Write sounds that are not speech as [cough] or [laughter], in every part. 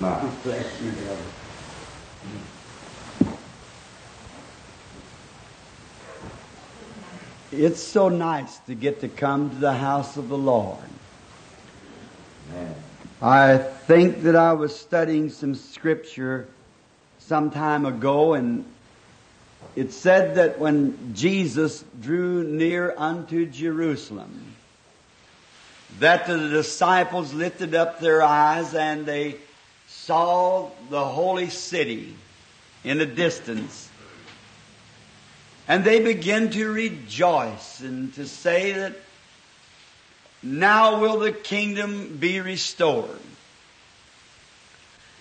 My. Bless you, brother. It's so nice to get to come to the house of the Lord. I think that I was studying some scripture some time ago, and it said that when Jesus drew near unto Jerusalem, that the disciples lifted up their eyes and they saw the holy city in the distance. And they began to rejoice and to say that now will the kingdom be restored.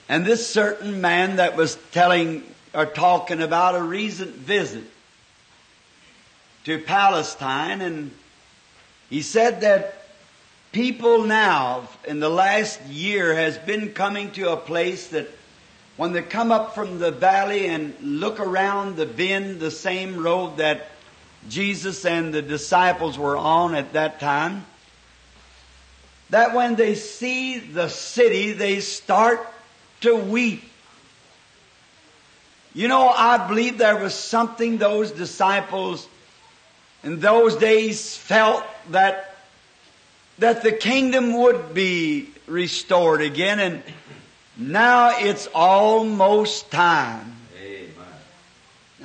And this certain man that was telling or talking about a recent visit to Palestine, and he said that people now in the last year has been coming to a place that when they come up from the valley and look around the bend, the same road that Jesus and the disciples were on at that time, that when they see the city, they start to weep. You know, I believe there was something those disciples in those days felt that that the kingdom would be restored again and now it's almost time. Amen.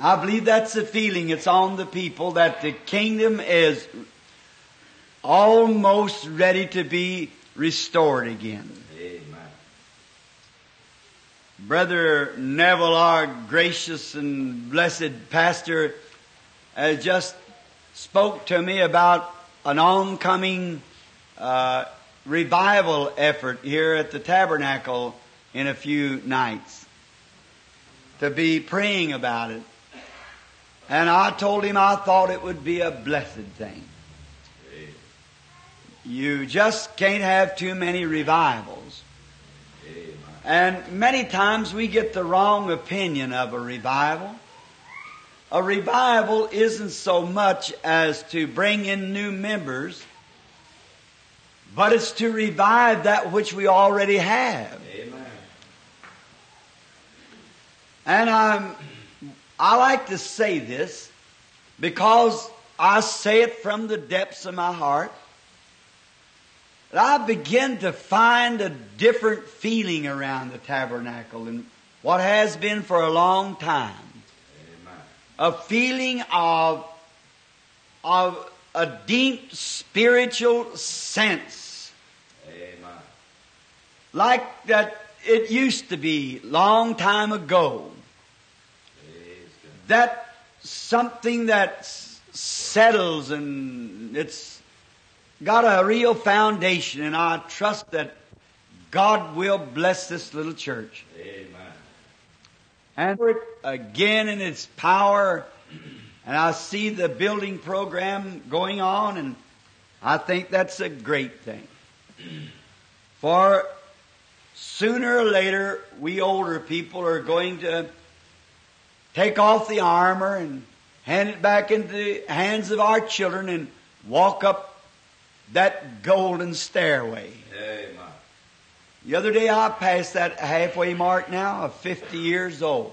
I believe that's the feeling it's on the people that the kingdom is almost ready to be restored again. Amen. Brother Neville, our gracious and blessed pastor, has just spoke to me about an oncoming uh, revival effort here at the tabernacle in a few nights to be praying about it. And I told him I thought it would be a blessed thing. You just can't have too many revivals. And many times we get the wrong opinion of a revival. A revival isn't so much as to bring in new members, but it's to revive that which we already have. Amen. And I'm, I like to say this because I say it from the depths of my heart. That I begin to find a different feeling around the tabernacle and what has been for a long time. Amen. A feeling of, of a deep spiritual sense. Like that it used to be long time ago. That something that settles and it's got a real foundation and I trust that God will bless this little church. Amen. And for it again in its power and I see the building program going on and I think that's a great thing. For sooner or later we older people are going to take off the armor and hand it back into the hands of our children and walk up that golden stairway. Amen. The other day I passed that halfway mark now of 50 years old.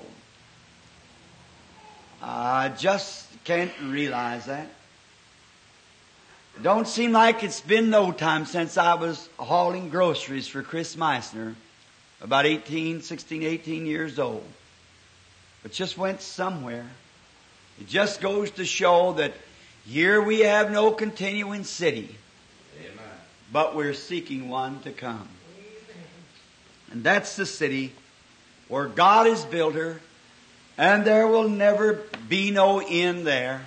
I just can't realize that. Don't seem like it's been no time since I was hauling groceries for Chris Meissner, about 18, 16, 18 years old. But just went somewhere. It just goes to show that here we have no continuing city, Amen. but we're seeking one to come. And that's the city where God has built her, and there will never be no end there.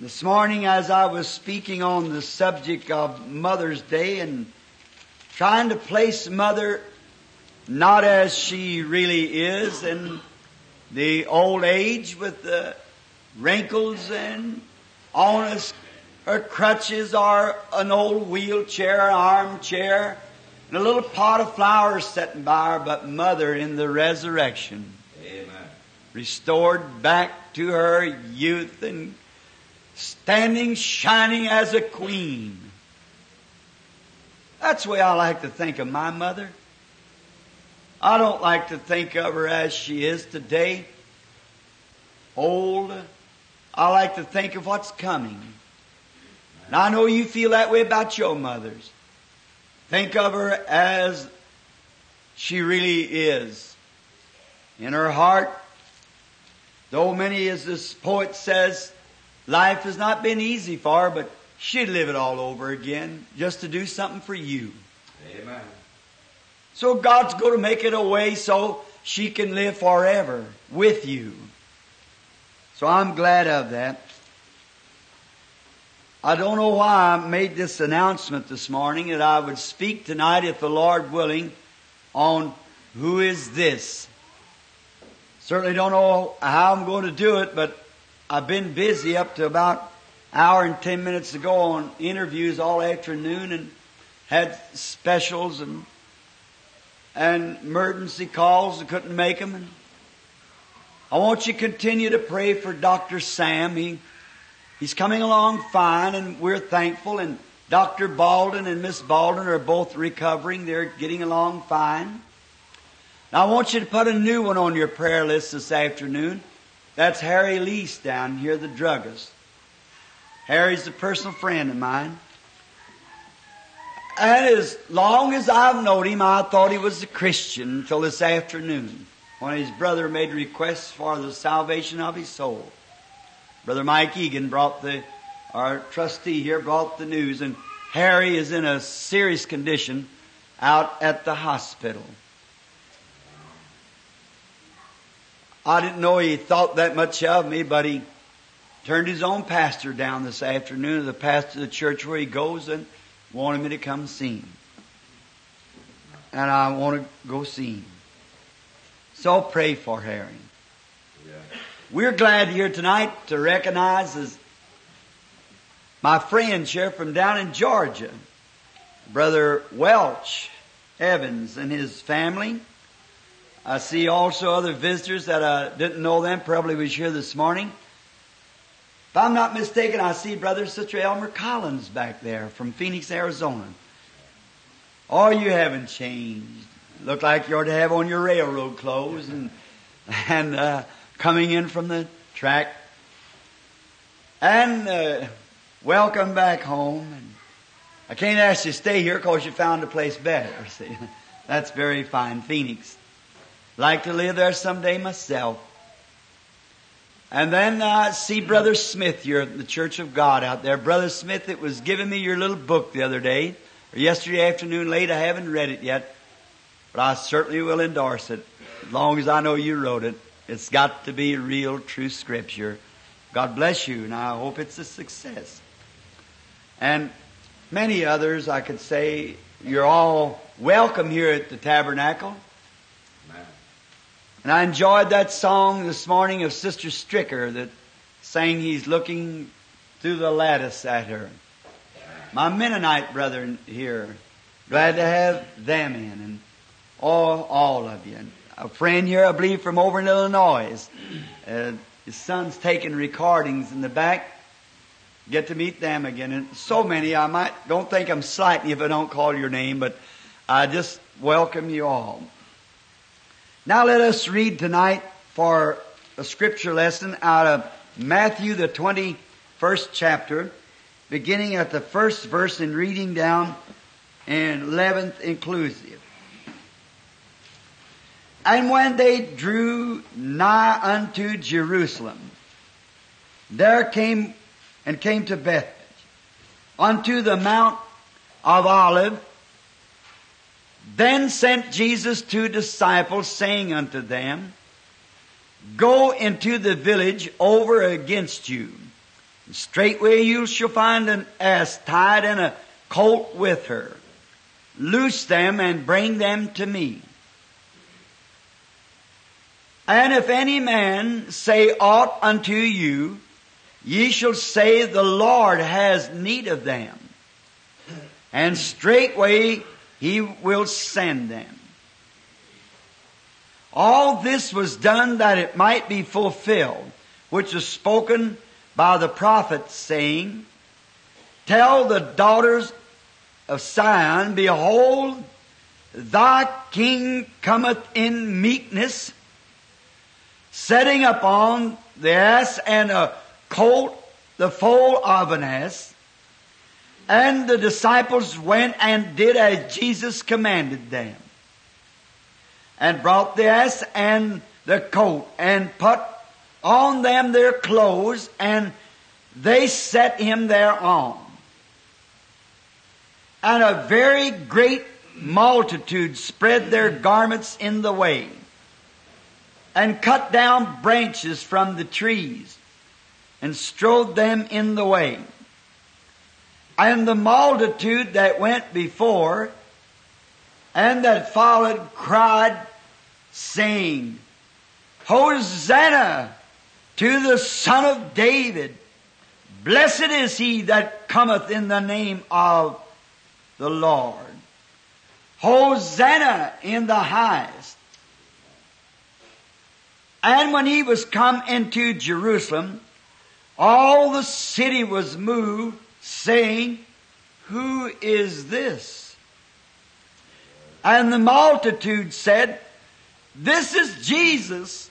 This morning, as I was speaking on the subject of Mother's Day and trying to place Mother not as she really is in the old age with the wrinkles and on us, her crutches are an old wheelchair, an armchair, and a little pot of flowers sitting by her, but Mother in the resurrection Amen. restored back to her youth and standing shining as a queen. That's the way I like to think of my mother. I don't like to think of her as she is today. Old. I like to think of what's coming. And I know you feel that way about your mothers. Think of her as she really is. In her heart, though many, as this poet says, life has not been easy for her, but she'd live it all over again just to do something for you. Amen. So God's going to make it a way so she can live forever with you. So I'm glad of that. I don't know why I made this announcement this morning that I would speak tonight, if the Lord willing, on who is this. Certainly don't know how I'm going to do it, but I've been busy up to about hour and ten minutes ago on interviews all afternoon and had specials and and emergency calls. I couldn't make them. And I want you to continue to pray for Dr. Sam. He, he's coming along fine, and we're thankful. And Dr. Baldwin and Miss Baldwin are both recovering. They're getting along fine. Now I want you to put a new one on your prayer list this afternoon. That's Harry Lease down here, the druggist. Harry's a personal friend of mine. And as long as I've known him, I thought he was a Christian until this afternoon when his brother made requests for the salvation of his soul. Brother Mike Egan brought the, our trustee here brought the news and Harry is in a serious condition out at the hospital. I didn't know he thought that much of me, but he turned his own pastor down this afternoon, the pastor of the church where he goes, and wanted me to come see him. And I want to go see him. So pray for Harry. Yeah. We're glad here tonight to recognize as my friends here from down in Georgia, Brother Welch Evans and his family. I see also other visitors that I didn't know them, probably was here this morning. If I'm not mistaken, I see Brother Sister Elmer Collins back there from Phoenix, Arizona. Oh, you haven't changed. Look like you ought to have on your railroad clothes and, [laughs] and, uh, coming in from the track. And, uh, welcome back home. And I can't ask you to stay here because you found a place better. [laughs] See, that's very fine, Phoenix. Like to live there someday myself. And then uh, see Brother Smith here at the Church of God out there. Brother Smith, it was giving me your little book the other day, or yesterday afternoon late. I haven't read it yet, but I certainly will endorse it. As long as I know you wrote it, it's got to be real, true scripture. God bless you, and I hope it's a success. And many others, I could say, you're all welcome here at the tabernacle. And I enjoyed that song this morning of Sister Stricker that sang He's looking through the lattice at her. My Mennonite brethren here, glad to have them in and all, all of you. And a friend here, I believe, from over in Illinois. Uh, his son's taking recordings in the back. Get to meet them again. And so many, I might, don't think I'm slighting if I don't call your name, but I just welcome you all. Now let us read tonight for a scripture lesson out of Matthew, the 21st chapter, beginning at the first verse and reading down and 11th inclusive. And when they drew nigh unto Jerusalem, there came and came to Bethphage, unto the Mount of Olive, then sent Jesus two disciples, saying unto them, Go into the village over against you. And straightway you shall find an ass tied and a colt with her. Loose them and bring them to me. And if any man say aught unto you, ye shall say the Lord has need of them. And straightway he will send them. All this was done that it might be fulfilled, which was spoken by the prophet saying, Tell the daughters of Sion, behold, Thy king cometh in meekness, setting upon the ass and a colt, the foal of an ass. And the disciples went and did as Jesus commanded them. And brought the ass and the coat and put on them their clothes and they set him thereon. And a very great multitude spread their garments in the way and cut down branches from the trees and strode them in the way. And the multitude that went before and that followed cried, saying, Hosanna to the Son of David. Blessed is he that cometh in the name of the Lord. Hosanna in the highest. And when he was come into Jerusalem, all the city was moved, saying, Who is this? And the multitude said, This is Jesus,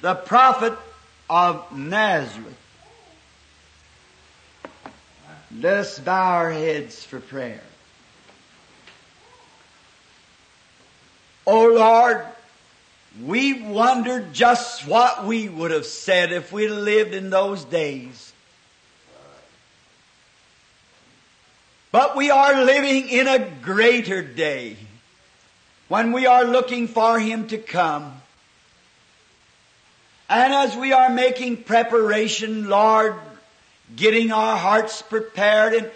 the prophet of Nazareth. Let us bow our heads for prayer. Oh Lord, we wondered just what we would have said if we lived in those days. But we are living in a greater day when we are looking for Him to come. And as we are making preparation, Lord, getting our hearts prepared and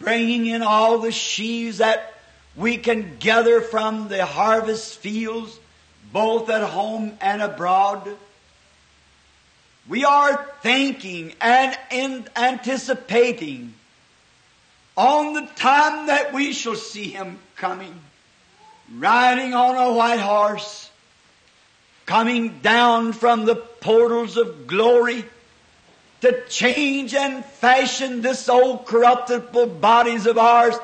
bringing in all the sheaves that we can gather from the harvest fields, both at home and abroad. We are thinking and in anticipating on the time that we shall see Him coming, riding on a white horse, coming down from the portals of glory to change and fashion this old corruptible bodies of ours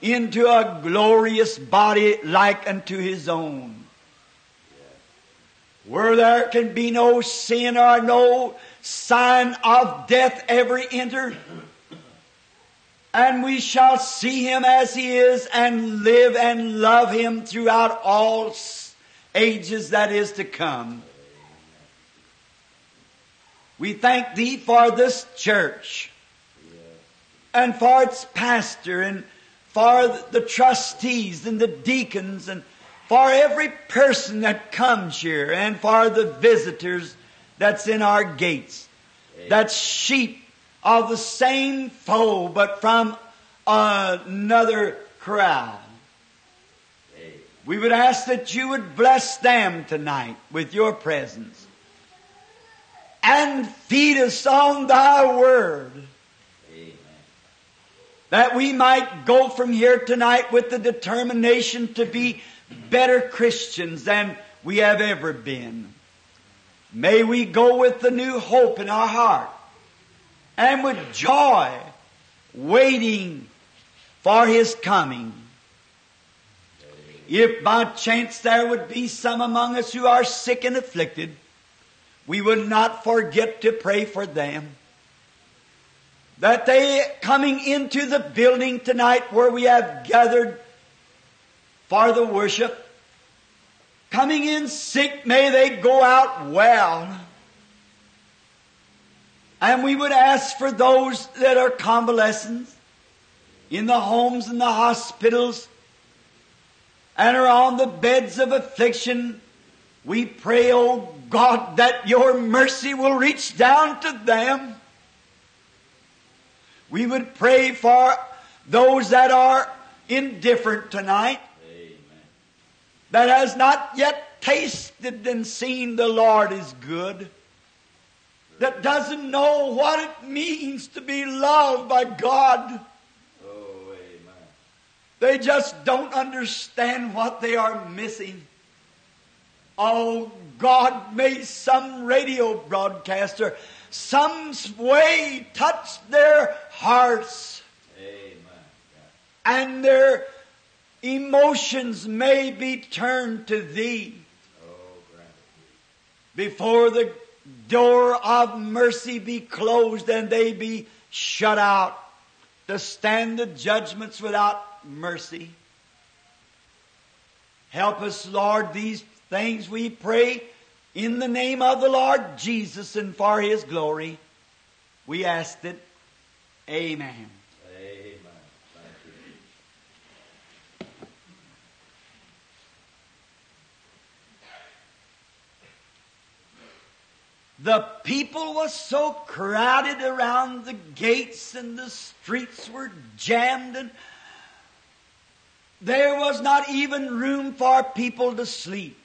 into a glorious body like unto his own. Where there can be no sin or no sign of death ever enter. And we shall see him as he is and live and love him throughout all ages that is to come. We thank thee for this church and for its pastor and for the trustees and the deacons and for every person that comes here and for the visitors that's in our gates. That's sheep of the same fold but from another crowd. We would ask that you would bless them tonight with your presence and feed us on thy word. That we might go from here tonight with the determination to be better Christians than we have ever been. May we go with the new hope in our heart and with joy waiting for His coming. If by chance there would be some among us who are sick and afflicted, we would not forget to pray for them. That they coming into the building tonight where we have gathered for the worship, coming in sick, may they go out well. And we would ask for those that are convalescents in the homes and the hospitals and are on the beds of affliction. We pray, oh God, that your mercy will reach down to them. We would pray for those that are indifferent tonight, Amen. that has not yet tasted and seen the Lord is good, that doesn't know what it means to be loved by God. Oh, amen. They just don't understand what they are missing. Oh God, may some radio broadcaster some way touch their hearts Amen. and their emotions may be turned to Thee Oh, before the door of mercy be closed and they be shut out to stand the judgments without mercy. Help us, Lord, these things we pray in the name of the Lord Jesus and for His glory. We ask it. Amen. The people was so crowded around the gates and the streets were jammed and there was not even room for people to sleep.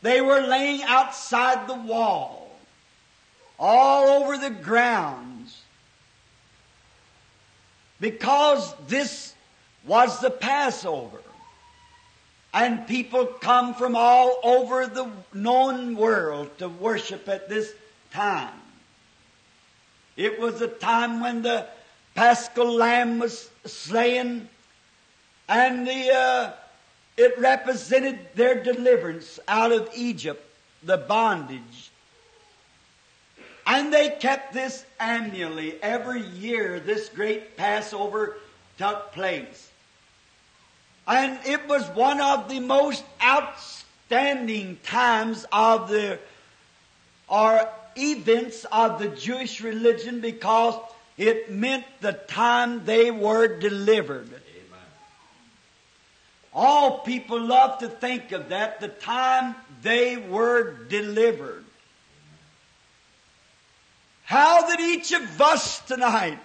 They were laying outside the wall, all over the grounds, because this was the Passover. And people come from all over the known world to worship at this time. It was a time when the paschal lamb was slain and the, uh, it represented their deliverance out of Egypt, the bondage. And they kept this annually. Every year this great Passover took place. And it was one of the most outstanding times of the, or events of the Jewish religion because it meant the time they were delivered. Amen. All people love to think of that, the time they were delivered. How that each of us tonight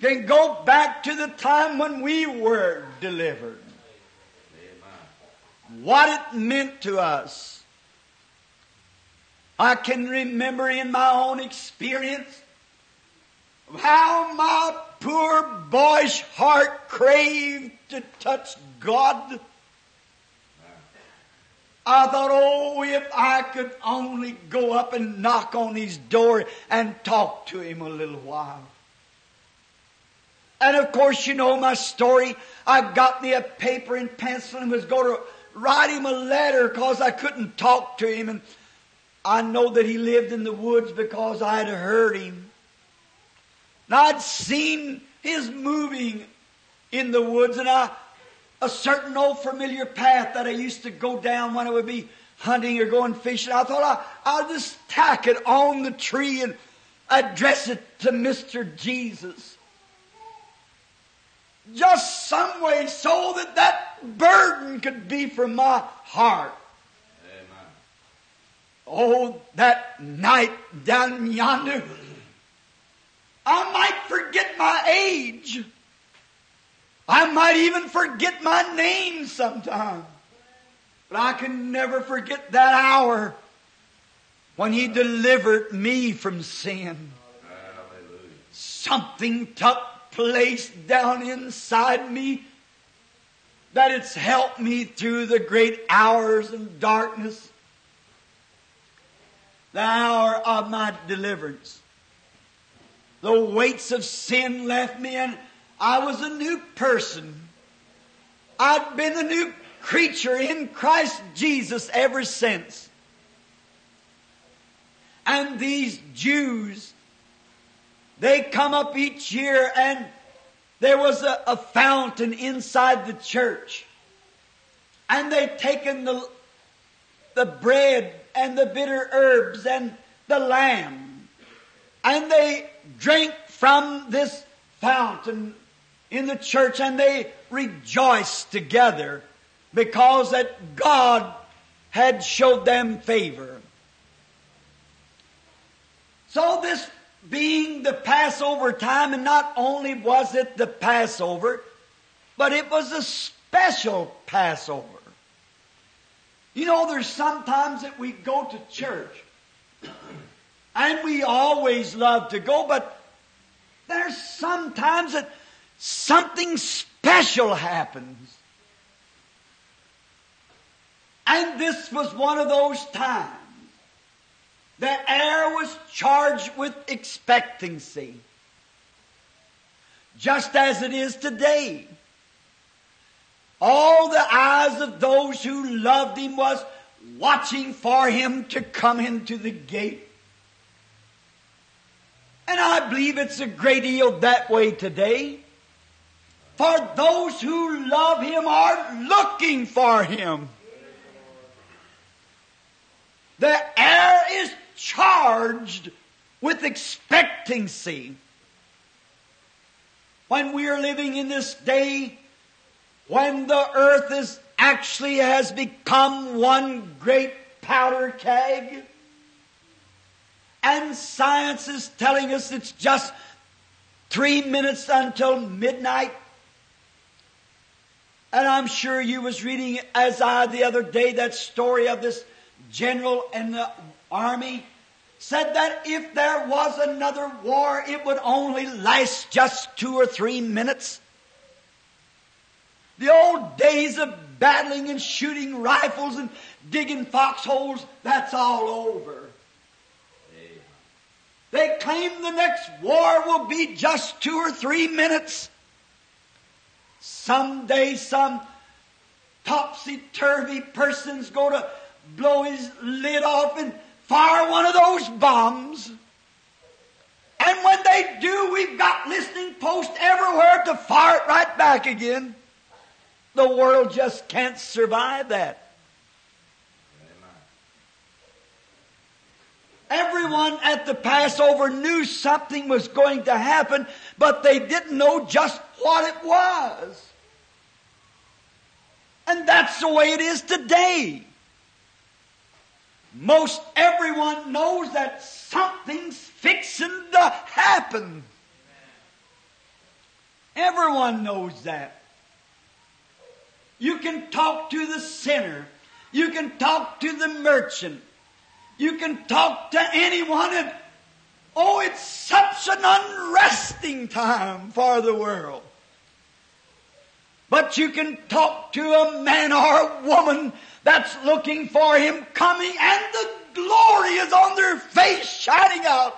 can go back to the time when we were delivered. What it meant to us. I can remember in my own experience how my poor boyish heart craved to touch God. I thought, oh, if I could only go up and knock on his door and talk to him a little while. And of course, you know my story. I got me a paper and pencil and was going to write him a letter because I couldn't talk to him. And I know that he lived in the woods because I had heard him. And I'd seen his moving in the woods and I, a certain old familiar path that I used to go down when I would be hunting or going fishing. I thought I, I'll just tack it on the tree and address it to Mr. Jesus. Just some way so that that burden could be from my heart. Amen. Oh, that night down yonder, I might forget my age. I might even forget my name sometime. But I can never forget that hour when He delivered me from sin. Hallelujah. Something took place down inside me that it's helped me through the great hours and darkness. The hour of my deliverance. The weights of sin left me and I was a new person. I'd been a new creature in Christ Jesus ever since. And these Jews, they come up each year and there was a, a fountain inside the church. And they'd taken the, the bread and the bitter herbs and the lamb. And they drank from this fountain in the church and they rejoiced together because that God had showed them favor. So this being the Passover time, and not only was it the Passover, but it was a special Passover. You know, there's sometimes that we go to church, [clears throat] and we always love to go, but there's sometimes that something special happens. And this was one of those times. The air was charged with expectancy. just as it is today. All the eyes of those who loved him was watching for him to come into the gate. And I believe it's a great deal that way today. For those who love him are looking for him. The air is charged with expectancy. When we are living in this day when the earth is actually has become one great powder keg, and science is telling us it's just three minutes until midnight. And I'm sure you was reading, as I the other day, that story of this general in the army said that if there was another war, it would only last just two or three minutes. The old days of battling and shooting rifles and digging foxholes, that's all over. They claim the next war will be just two or three minutes. Someday some topsy-turvy person's going to blow his lid off and fire one of those bombs. And when they do, we've got listening posts everywhere to fire it right back again. The world just can't survive that. Everyone at the Passover knew something was going to happen, but they didn't know just what it was. And that's the way it is today. Most everyone knows that something's fixing to happen. Everyone knows that. You can talk to the sinner. You can talk to the merchant. You can talk to anyone and, oh, it's such an unresting time for the world. But you can talk to a man or a woman that's looking for him coming and the glory is on their face shining out.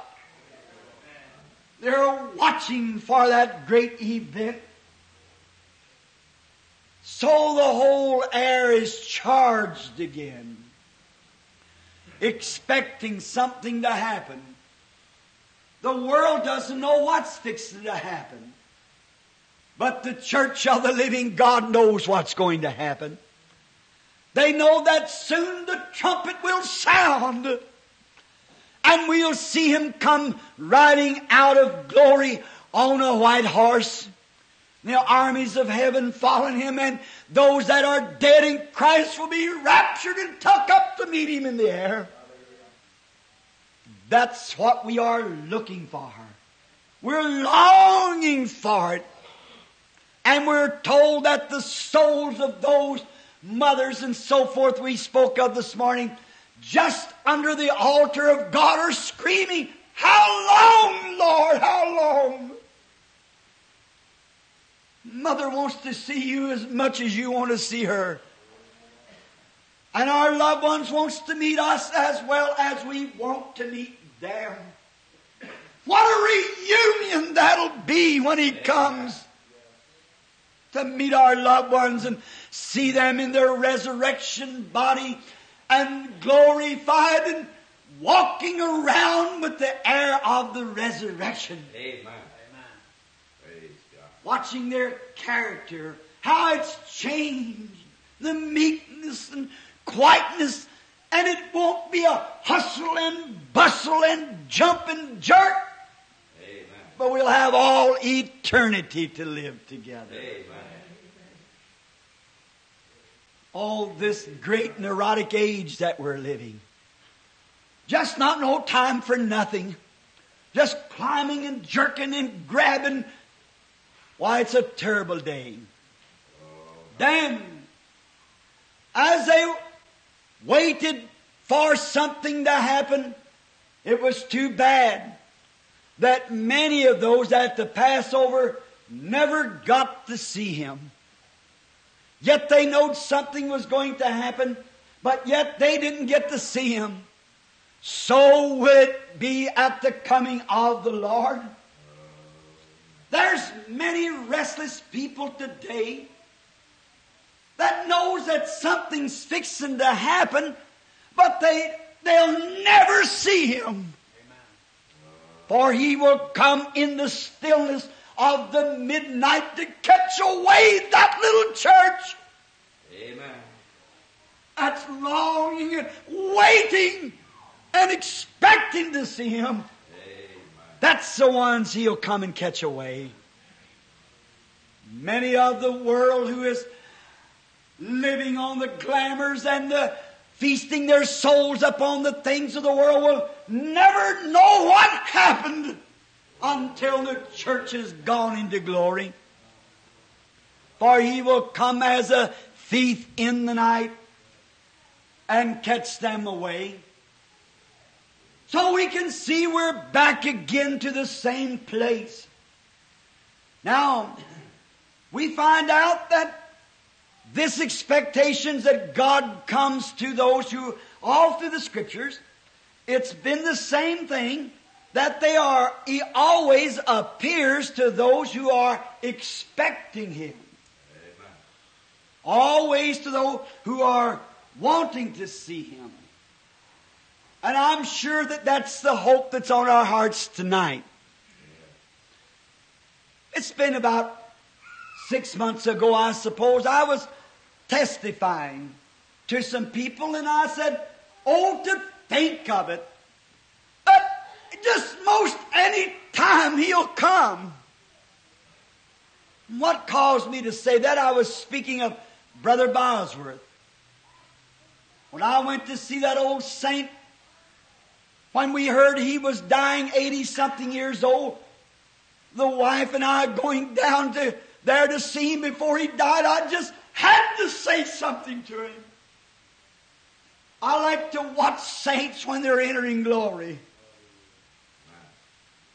They're watching for that great event. So the whole air is charged again, expecting something to happen. The world doesn't know what's fixing to happen. But the church of the living God knows what's going to happen. They know that soon the trumpet will sound and we'll see him come riding out of glory on a white horse. The armies of heaven following him and those that are dead in Christ will be raptured and tuck up to meet him in the air. That's what we are looking for. We're longing for it. And we're told that the souls of those mothers and so forth we spoke of this morning, just under the altar of God are screaming, How long, Lord? How long? Mother wants to see you as much as you want to see her. And our loved ones wants to meet us as well as we want to meet them. What a reunion that'll be when He comes to meet our loved ones and see them in their resurrection body and glorified and walking around with the air of the resurrection. Amen. Praise God. Watching their character, how it's changed, the meekness and quietness, and it won't be a hustle and bustle and jump and jerk, Amen. but we'll have all eternity to live together. Amen. All this great neurotic age that we're living. Just not no time for nothing. Just climbing and jerking and grabbing. Why, it's a terrible day. Then, as they waited for something to happen, it was too bad that many of those at the Passover never got to see him. Yet they knowed something was going to happen, but yet they didn't get to see him. So will it be at the coming of the Lord. There's many restless people today that knows that something's fixing to happen, but they, they'll never see him. For he will come in the stillness of the midnight to catch away that little church Amen. that's longing and waiting and expecting to see him. Amen. That's the ones he'll come and catch away. Many of the world who is living on the glamours and the feasting their souls upon the things of the world will never know what happened until the church is gone into glory. For he will come as a thief in the night and catch them away. So we can see we're back again to the same place. Now, we find out that this expectations that God comes to those who, all through the scriptures, it's been the same thing that they are, He always appears to those who are expecting Him. Amen. Always to those who are wanting to see Him. And I'm sure that that's the hope that's on our hearts tonight. It's been about six months ago, I suppose, I was testifying to some people and I said, Oh, to think of it. Just most any time he'll come. What caused me to say that? I was speaking of Brother Bosworth. When I went to see that old saint, when we heard he was dying 80 something years old, the wife and I going down to there to see him before he died, I just had to say something to him. I like to watch saints when they're entering glory.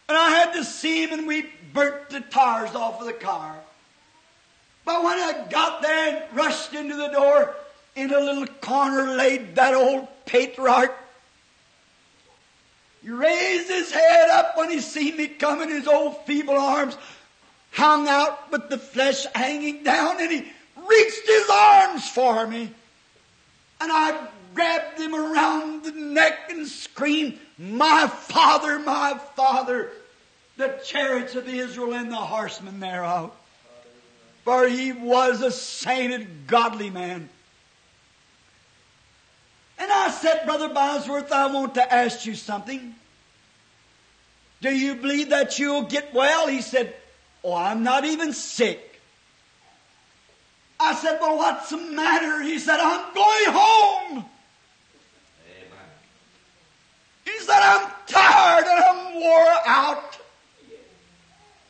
And I had to see him and we burnt the tires off of the car. But when I got there and rushed into the door, in a little corner laid that old patriarch. He raised his head up when he seen me coming, his old feeble arms hung out with the flesh hanging down, and he reached his arms for me. And I grabbed him around the neck and screamed, My Father, my Father, the chariots of Israel and the horsemen thereof. For he was a sainted, godly man. And I said, Brother Bosworth, I want to ask you something. Do you believe that you'll get well? He said, Oh, I'm not even sick. I said, Well, what's the matter? He said, I'm going home. Amen. He said, I'm tired and I'm wore out.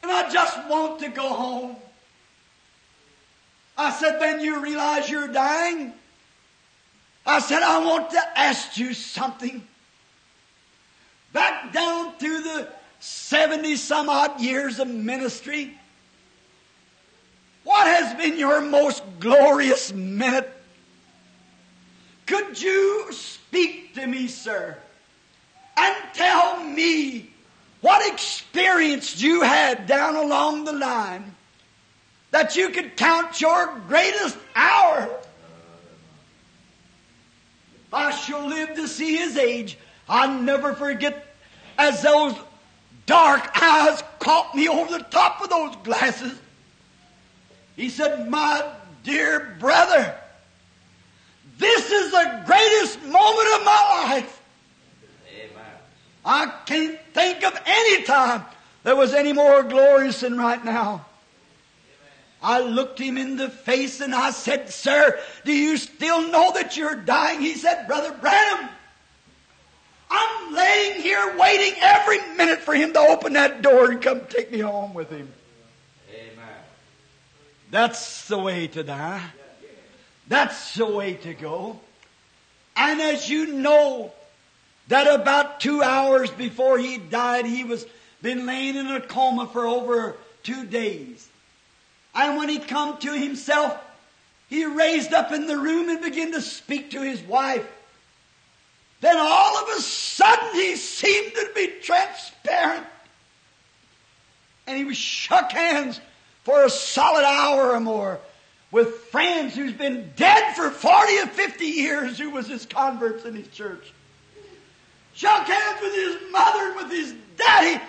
And I just want to go home. I said, Then you realize you're dying? I said, I want to ask you something. Back down through the 70 some odd years of ministry, what has been your most glorious minute? Could you speak to me, sir, and tell me what experience you had down along the line that you could count your greatest hour? I shall live to see his age. I'll never forget as those dark eyes caught me over the top of those glasses. He said, My dear brother, this is the greatest moment of my life. I can't think of any time that was any more glorious than right now. I looked him in the face and I said, Sir, do you still know that you're dying? He said, Brother Branham, I'm laying here waiting every minute for him to open that door and come take me home with him. Amen. That's the way to die. That's the way to go. And as you know, that about two hours before he died, he was been laying in a coma for over two days. And when he come to himself, he raised up in the room and began to speak to his wife. Then all of a sudden he seemed to be transparent. and he shook hands for a solid hour or more with friends who's been dead for 40 or 50 years who was his converts in his church. Shook hands with his mother and with his daddy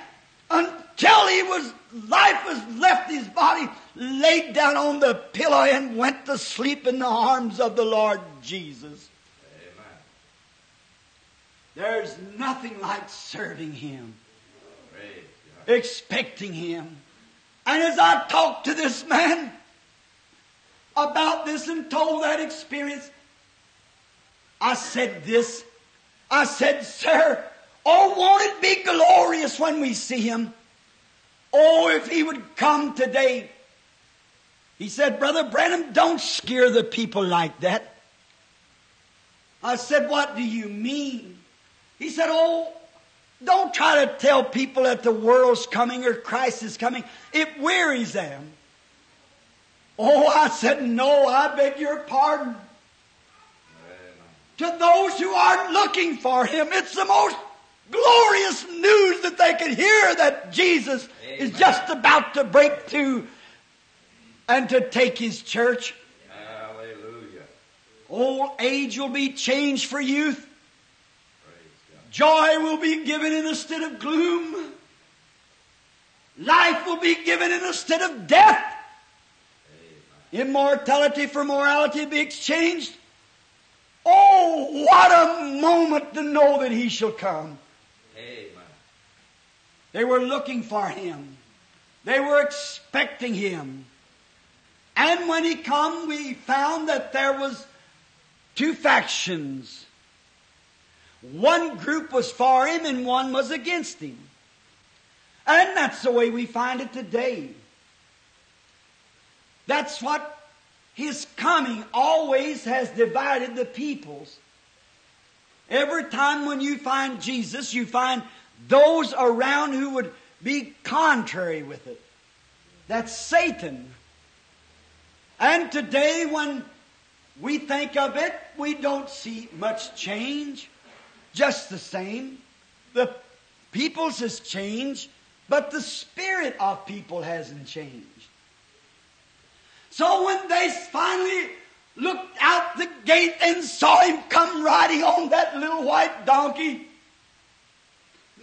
until he was life was left his body, laid down on the pillow and went to sleep in the arms of the Lord Jesus. Amen. There's nothing like serving him, expecting him. And as I talked to this man about this and told that experience, I said this. I said, Sir, oh, won't it be glorious when we see him? Oh, if he would come today. He said, Brother Branham, don't scare the people like that. I said, What do you mean? He said, Oh, don't try to tell people that the world's coming or Christ is coming. It wearies them. Oh, I said, No, I beg your pardon. Amen. To those who aren't looking for him, it's the most glorious news that they can hear that Jesus is just about to break through and to take his church. Hallelujah. Old age will be changed for youth. Joy will be given instead of gloom. Life will be given instead of death. Amen. Immortality for morality be exchanged. Oh, what a moment to know that he shall come. Amen. They were looking for him. They were expecting him. And when he come, we found that there was two factions. One group was for him and one was against him. And that's the way we find it today. That's what his coming always has divided the peoples. Every time when you find Jesus, you find those around who would be contrary with it. That's Satan. And today, when we think of it, we don't see much change. Just the same. The people's has changed, but the spirit of people hasn't changed. So when they finally looked out the gate and saw him come riding on that little white donkey,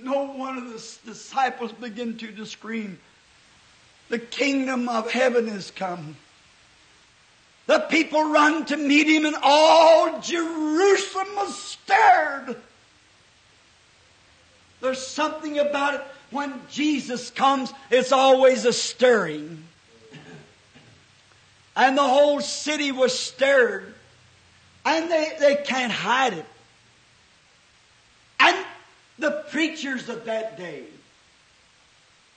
no one of the disciples began to scream, The kingdom of heaven is come. The people run to meet him, and all Jerusalem was stirred. There's something about it. When Jesus comes, it's always a stirring. And the whole city was stirred. And they, they can't hide it. And the preachers of that day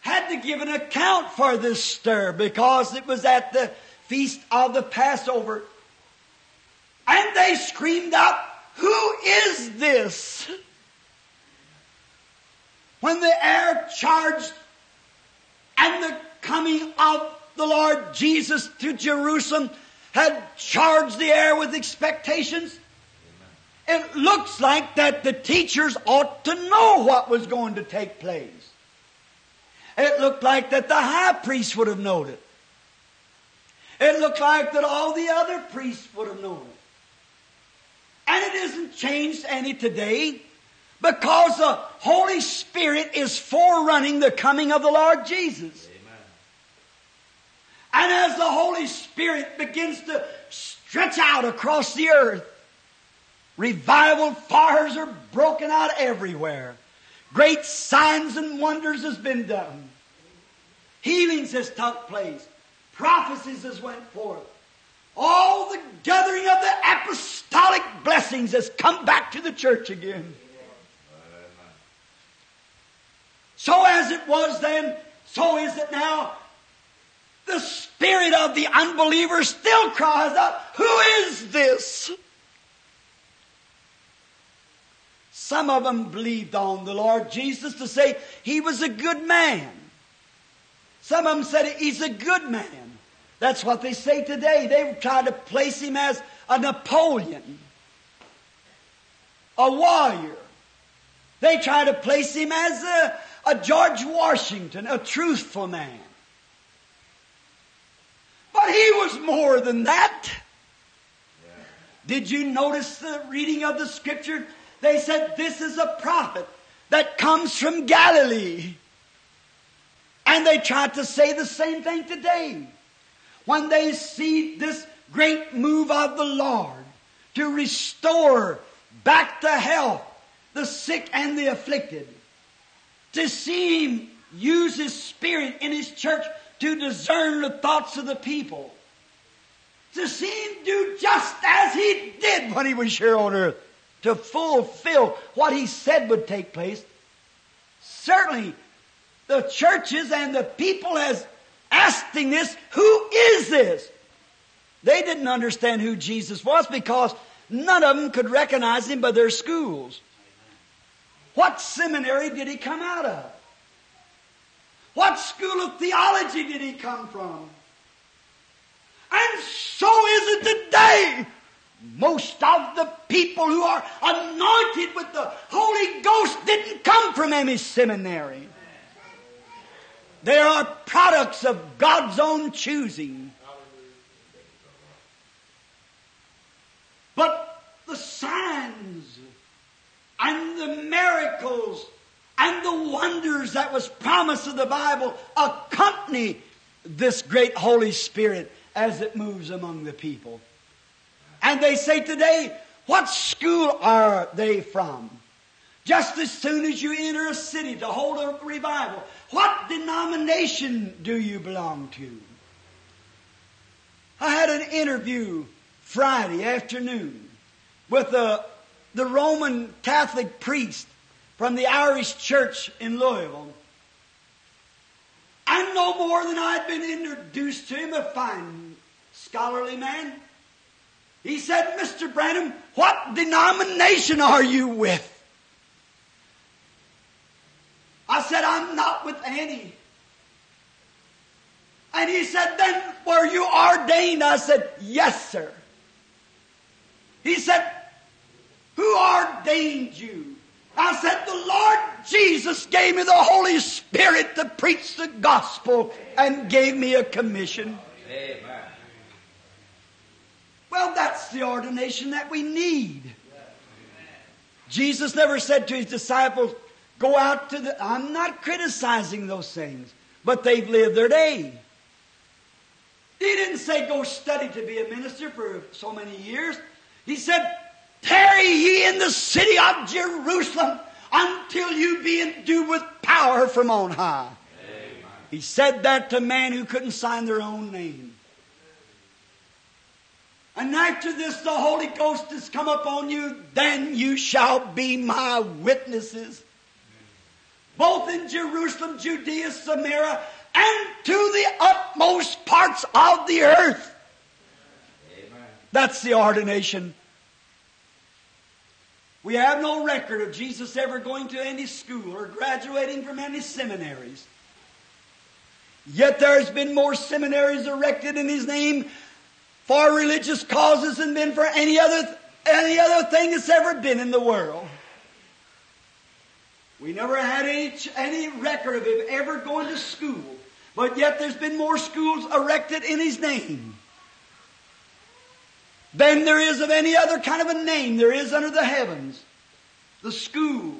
had to give an account for this stir because it was at the feast of the Passover. And they screamed out, Who is this? When the air charged and the coming of the Lord Jesus to Jerusalem had charged the air with expectations, it looks like that the teachers ought to know what was going to take place. It looked like that the high priest would have known it. It looked like that all the other priests would have known it. And it isn't changed any today because the Holy Spirit is forerunning the coming of the Lord Jesus. And as the Holy Spirit begins to stretch out across the earth, revival fires are broken out everywhere. Great signs and wonders has been done. Healings has took place. Prophecies has went forth. All the gathering of the apostolic blessings has come back to the church again. So as it was then, so is it now. The spirit of the unbeliever still cries out, Who is this? Some of them believed on the Lord Jesus to say he was a good man. Some of them said he's a good man. That's what they say today. They try to place him as a Napoleon, a warrior. They try to place him as a, a George Washington, a truthful man. He was more than that. Did you notice the reading of the scripture? They said this is a prophet that comes from Galilee. And they tried to say the same thing today. When they see this great move of the Lord to restore back to health the sick and the afflicted, to see Him use His Spirit in His church to discern the thoughts of the people, to see Him do just as He did when He was here on earth, to fulfill what He said would take place. Certainly, the churches and the people as asking this, who is this? They didn't understand who Jesus was because none of them could recognize him by their schools. What seminary did he come out of? What school of theology did he come from? And so is it today. Most of the people who are anointed with the Holy Ghost didn't come from any seminary. They are products of God's own choosing. But the signs and the miracles and the wonders that was promised of the Bible accompany this great Holy Spirit as it moves among the people. And they say today, what school are they from? Just as soon as you enter a city to hold a revival, what denomination do you belong to? I had an interview Friday afternoon with a, the Roman Catholic priest from the Irish church in Louisville. And no more than I'd been introduced to him, a fine scholarly man. He said, Mr. Branham, what denomination are you with? I said, I'm not with any. And he said, then were you ordained? I said, yes, sir. He said, who ordained you? I said, the Lord Jesus gave me the Holy Spirit to preach the gospel and gave me a commission. Amen. Well, that's the ordination that we need. Jesus never said to his disciples, go out to the, I'm not criticizing those things, but they've lived their day. He didn't say go study to be a minister for so many years. He said, tarry ye in the city of Jerusalem until you be endued with power from on high. He said that to men who couldn't sign their own name. And after this, the Holy Ghost has come upon you, then you shall be my witnesses. Both in Jerusalem, Judea, Samaria, and to the utmost parts of the earth. Amen. That's the ordination. We have no record of Jesus ever going to any school or graduating from any seminaries. Yet there has been more seminaries erected in His name for religious causes than been for any other, any other thing that's ever been in the world. We never had any, any record of him ever going to school, but yet there's been more schools erected in his name than there is of any other kind of a name there is under the heavens. The schools.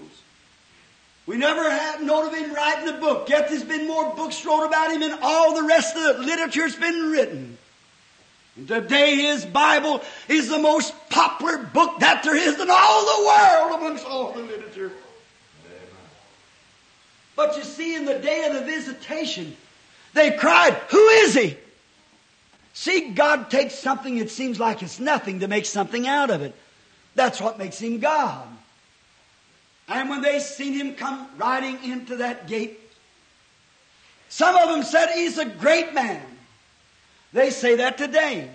We never had known of him writing a book, yet there's been more books wrote about him than all the rest of the literature's been written. And today his Bible is the most popular book that there is in all the world amongst all the literature. But you see, in the day of the visitation, they cried, Who is he? See, God takes something that seems like it's nothing to make something out of it. That's what makes him God. And when they seen him come riding into that gate, some of them said he's a great man. They say that today.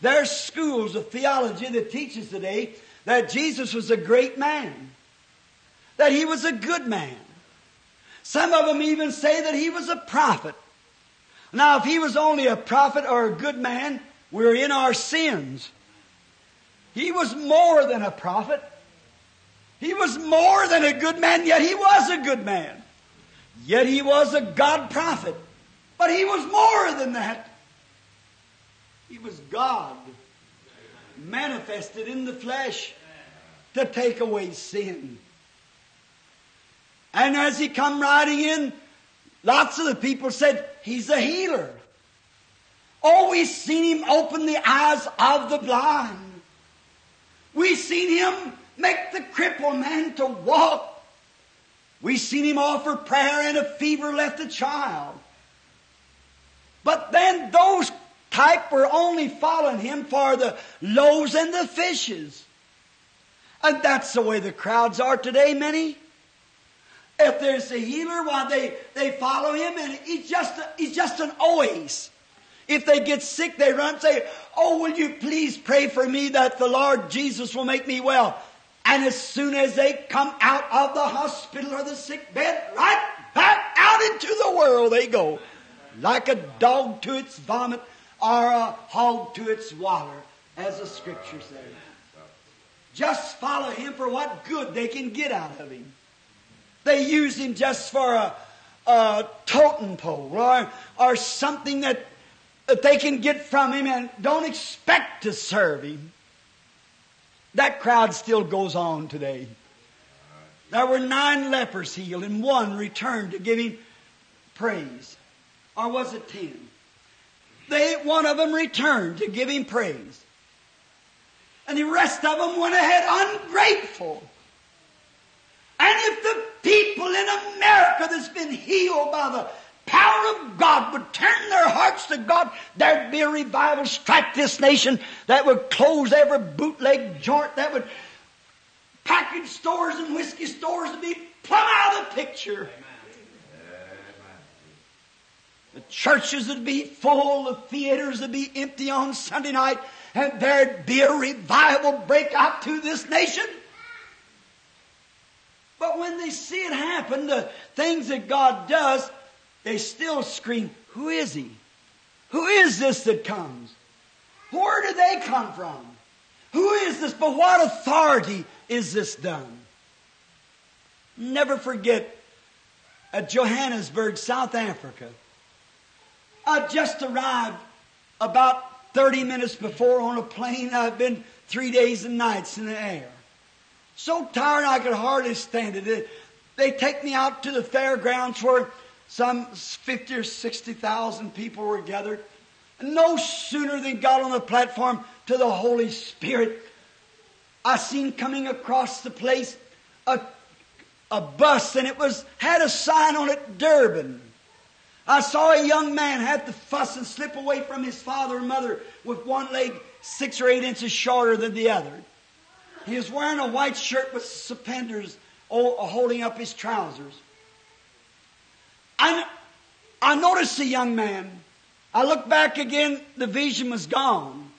There's schools of theology that teaches today that Jesus was a great man, that he was a good man. Some of them even say that he was a prophet. Now, if he was only a prophet or a good man, we're in our sins. He was more than a prophet. He was more than a good man, yet he was a good man. Yet he was a God prophet. But he was more than that. He was God manifested in the flesh to take away sin. And as he come riding in, lots of the people said, He's a healer. Oh, we've seen him open the eyes of the blind. We've seen him make the crippled man to walk. We've seen him offer prayer and a fever left a child. But then those type were only following him for the loaves and the fishes. And that's the way the crowds are today, many. If there's a healer, why they, they follow him and he's just, a, he's just an oasis. If they get sick, they run and say, Oh, will you please pray for me that the Lord Jesus will make me well? And as soon as they come out of the hospital or the sick bed, right back out into the world they go. Like a dog to its vomit or a hog to its water, as the scripture says. Just follow him for what good they can get out of him. They use him just for a, a totem pole or, or something that, that they can get from him and don't expect to serve him. That crowd still goes on today. There were nine lepers healed and one returned to give him praise. Or was it ten? They, one of them returned to give him praise. And the rest of them went ahead ungrateful. And if the people in America that's been healed by the power of God would turn their hearts to God, there'd be a revival strike this nation that would close every bootleg joint, that would package stores and whiskey stores to be plumb out of the picture. The churches would be full, the theaters would be empty on Sunday night, and there'd be a revival break out to this nation. But when they see it happen, the things that God does, they still scream, Who is He? Who is this that comes? Where do they come from? Who is this? But what authority is this done? Never forget at Johannesburg, South Africa. I just arrived about 30 minutes before on a plane. I've been three days and nights in the air. So tired I could hardly stand it. They take me out to the fairgrounds where some 50 or 60,000 people were gathered. No sooner than got on the platform to the Holy Spirit, I seen coming across the place a, a bus and it was, had a sign on it, Durban. I saw a young man have to fuss and slip away from his father and mother with one leg six or eight inches shorter than the other. He was wearing a white shirt with suspenders uh, holding up his trousers. I, I noticed the young man. I looked back again, the vision was gone.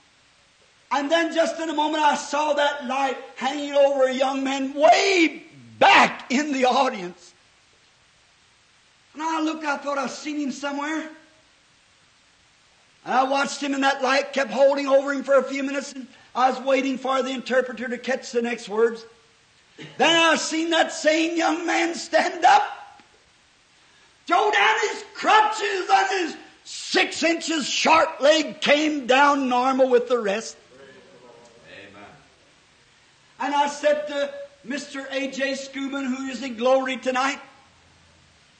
And then just in a moment I saw that light hanging over a young man way back in the audience. And I looked, I thought I'd seen him somewhere. And I watched him in that light, kept holding over him for a few minutes, and I was waiting for the interpreter to catch the next words. Then I seen that same young man stand up, throw down his crutches, and his six inches short leg came down normal with the rest. Amen. And I said to Mr. A.J. Schoeman, who is in glory tonight,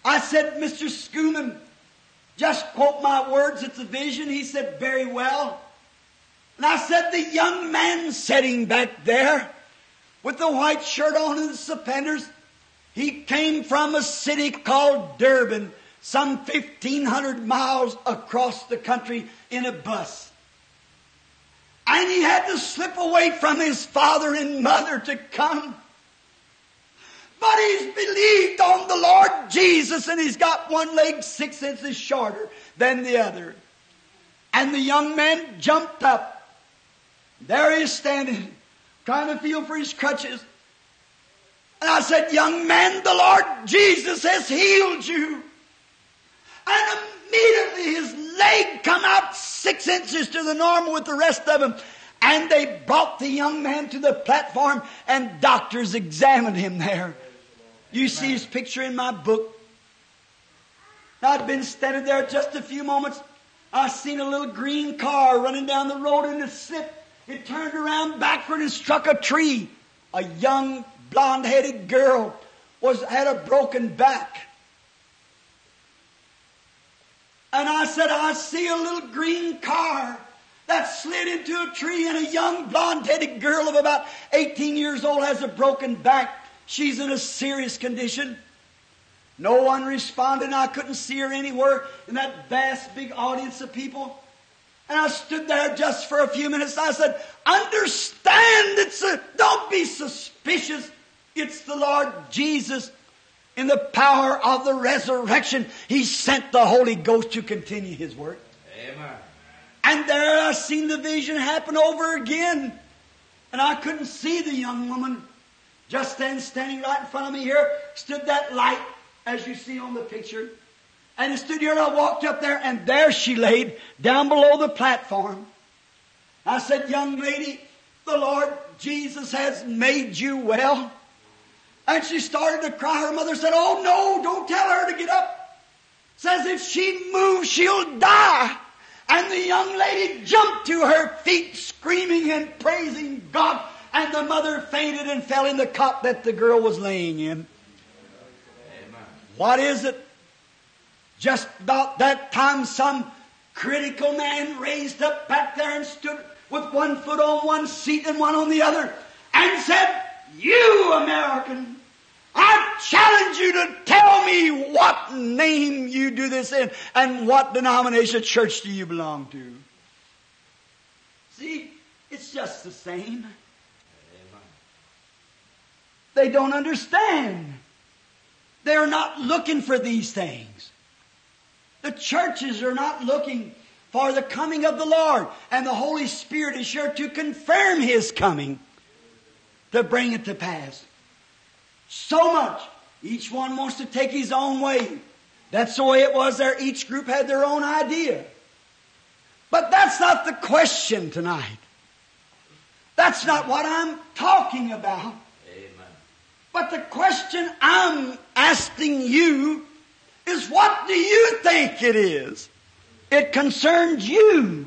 I said, Mr. Schoeman, just quote my words, it's a vision. He said, very well. And I said, the young man sitting back there with the white shirt on and the suspenders, he came from a city called Durban, some 1500 miles across the country in a bus. And he had to slip away from his father and mother to come but he's believed on the Lord Jesus and he's got one leg six inches shorter than the other. And the young man jumped up. There he is standing, trying to feel for his crutches. And I said, Young man, the Lord Jesus has healed you. And immediately his leg come out six inches to the normal with the rest of him. And they brought the young man to the platform and doctors examined him there. You see his picture in my book. I'd been standing there just a few moments. I seen a little green car running down the road and it slipped. It turned around backward and struck a tree. A young blonde-headed girl was had a broken back. And I said, I see a little green car that slid into a tree and a young blonde-headed girl of about 18 years old has a broken back. She's in a serious condition. No one responded. I couldn't see her anywhere in that vast big audience of people. And I stood there just for a few minutes. I said, understand it's a, don't be suspicious. It's the Lord Jesus in the power of the resurrection. He sent the Holy Ghost to continue His work. Amen. And there I seen the vision happen over again. And I couldn't see the young woman. Just then, standing right in front of me here, stood that light, as you see on the picture. And I stood here and I walked up there, and there she laid, down below the platform. I said, Young lady, the Lord Jesus has made you well. And she started to cry. Her mother said, Oh no, don't tell her to get up. Says if she moves, she'll die. And the young lady jumped to her feet, screaming and praising God. And the mother fainted and fell in the cot that the girl was laying in. Amen. What is it? Just about that time, some critical man raised up back there and stood with one foot on one seat and one on the other and said, You American, I challenge you to tell me what name you do this in and what denomination church do you belong to. See, it's just the same. They don't understand. They're not looking for these things. The churches are not looking for the coming of the Lord. And the Holy Spirit is sure to confirm His coming to bring it to pass. So much. Each one wants to take his own way. That's the way it was there. Each group had their own idea. But that's not the question tonight. That's not what I'm talking about. Amen. But the question I'm asking you is what do you think it is? It concerns you.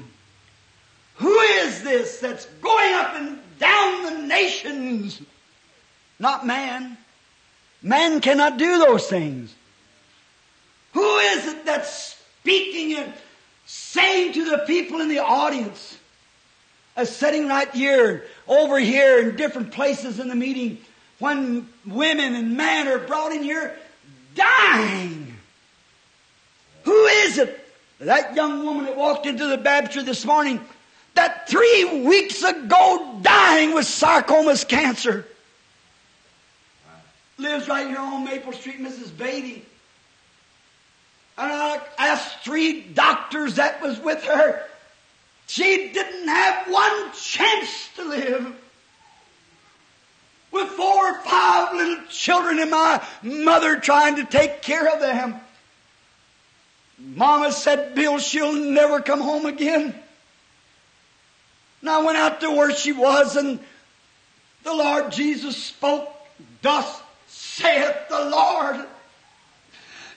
Who is this that's going up and down the nations? Not man. Man cannot do those things. Who is it that's speaking and saying to the people in the audience? As sitting right here, over here, in different places in the meeting, when women and men are brought in here dying. Who is it? That young woman that walked into the baptistry this morning, that three weeks ago dying with sarcomas cancer, lives right here on Maple Street, Mrs. Beatty. And I asked three doctors that was with her. She didn't have one chance to live. With four or five little children and my mother trying to take care of them. Mama said, Bill, she'll never come home again. And I went out to where she was and the Lord Jesus spoke, Thus saith the Lord.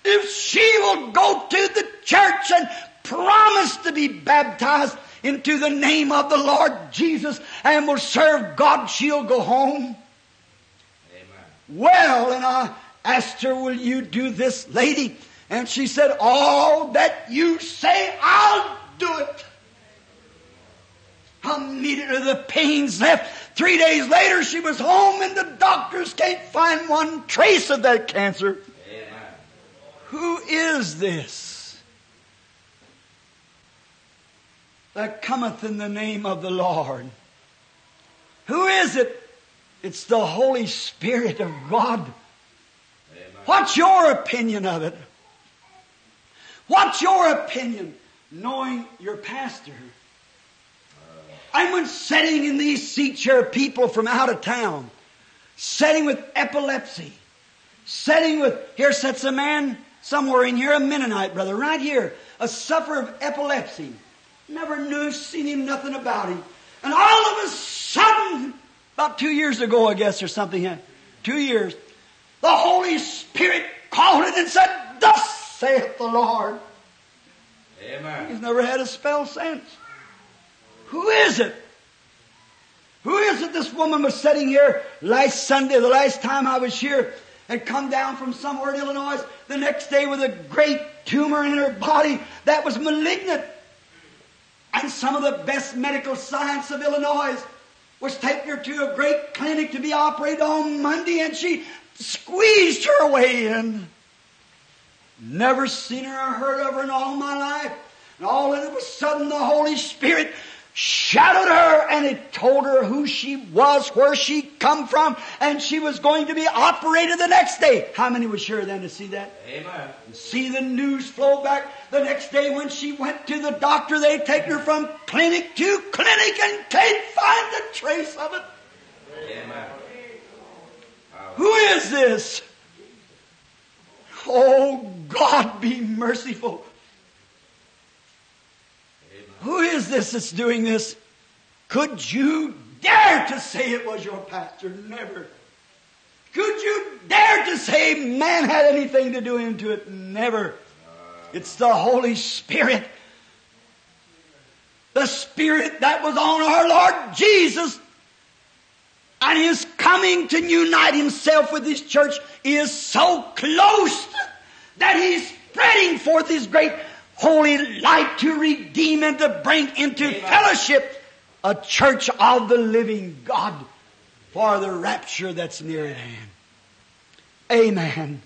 If she will go to the church and promise to be baptized into the name of the Lord Jesus and will serve God, she'll go home. Amen. Well, and I asked her, Will you do this, lady? And she said, All that you say, I'll do it. Immediately the pains left. Three days later, she was home, and the doctors can't find one trace of that cancer. Amen. Who is this that cometh in the name of the Lord? Who is it? It's the Holy Spirit of God. Amen. What's your opinion of it? What's your opinion, knowing your pastor? When sitting in these seats here, people from out of town, sitting with epilepsy, sitting with, here sits a man somewhere in here, a Mennonite brother, right here, a sufferer of epilepsy. Never knew, seen him, nothing about him. And all of a sudden, about two years ago, I guess, or something, two years, the Holy Spirit called it and said, Thus saith the Lord. Amen. He's never had a spell since. Who is it? Who is it this woman was sitting here last Sunday, the last time I was here, and come down from somewhere in Illinois the next day with a great tumor in her body that was malignant. And some of the best medical science of Illinois was taking her to a great clinic to be operated on Monday, and she squeezed her way in. Never seen her or heard of her in all my life. And all of a sudden the Holy Spirit shadowed her and it told her who she was, where she come from, and she was going to be operated the next day. How many were sure then to see that? Amen. See the news flow back the next day when she went to the doctor. They take her from clinic to clinic and can't find a trace of it. Amen. Who is this? Oh, God be merciful. Who is this that's doing this? Could you dare to say it was your pastor? Never. Could you dare to say man had anything to do into it? Never. Uh, it's the Holy Spirit. The Spirit that was on our Lord Jesus and His coming to unite Himself with His church is so close that He's spreading forth His great holy light to redeem and to bring into fellowship a church of the living God for the rapture that's near at hand. Amen.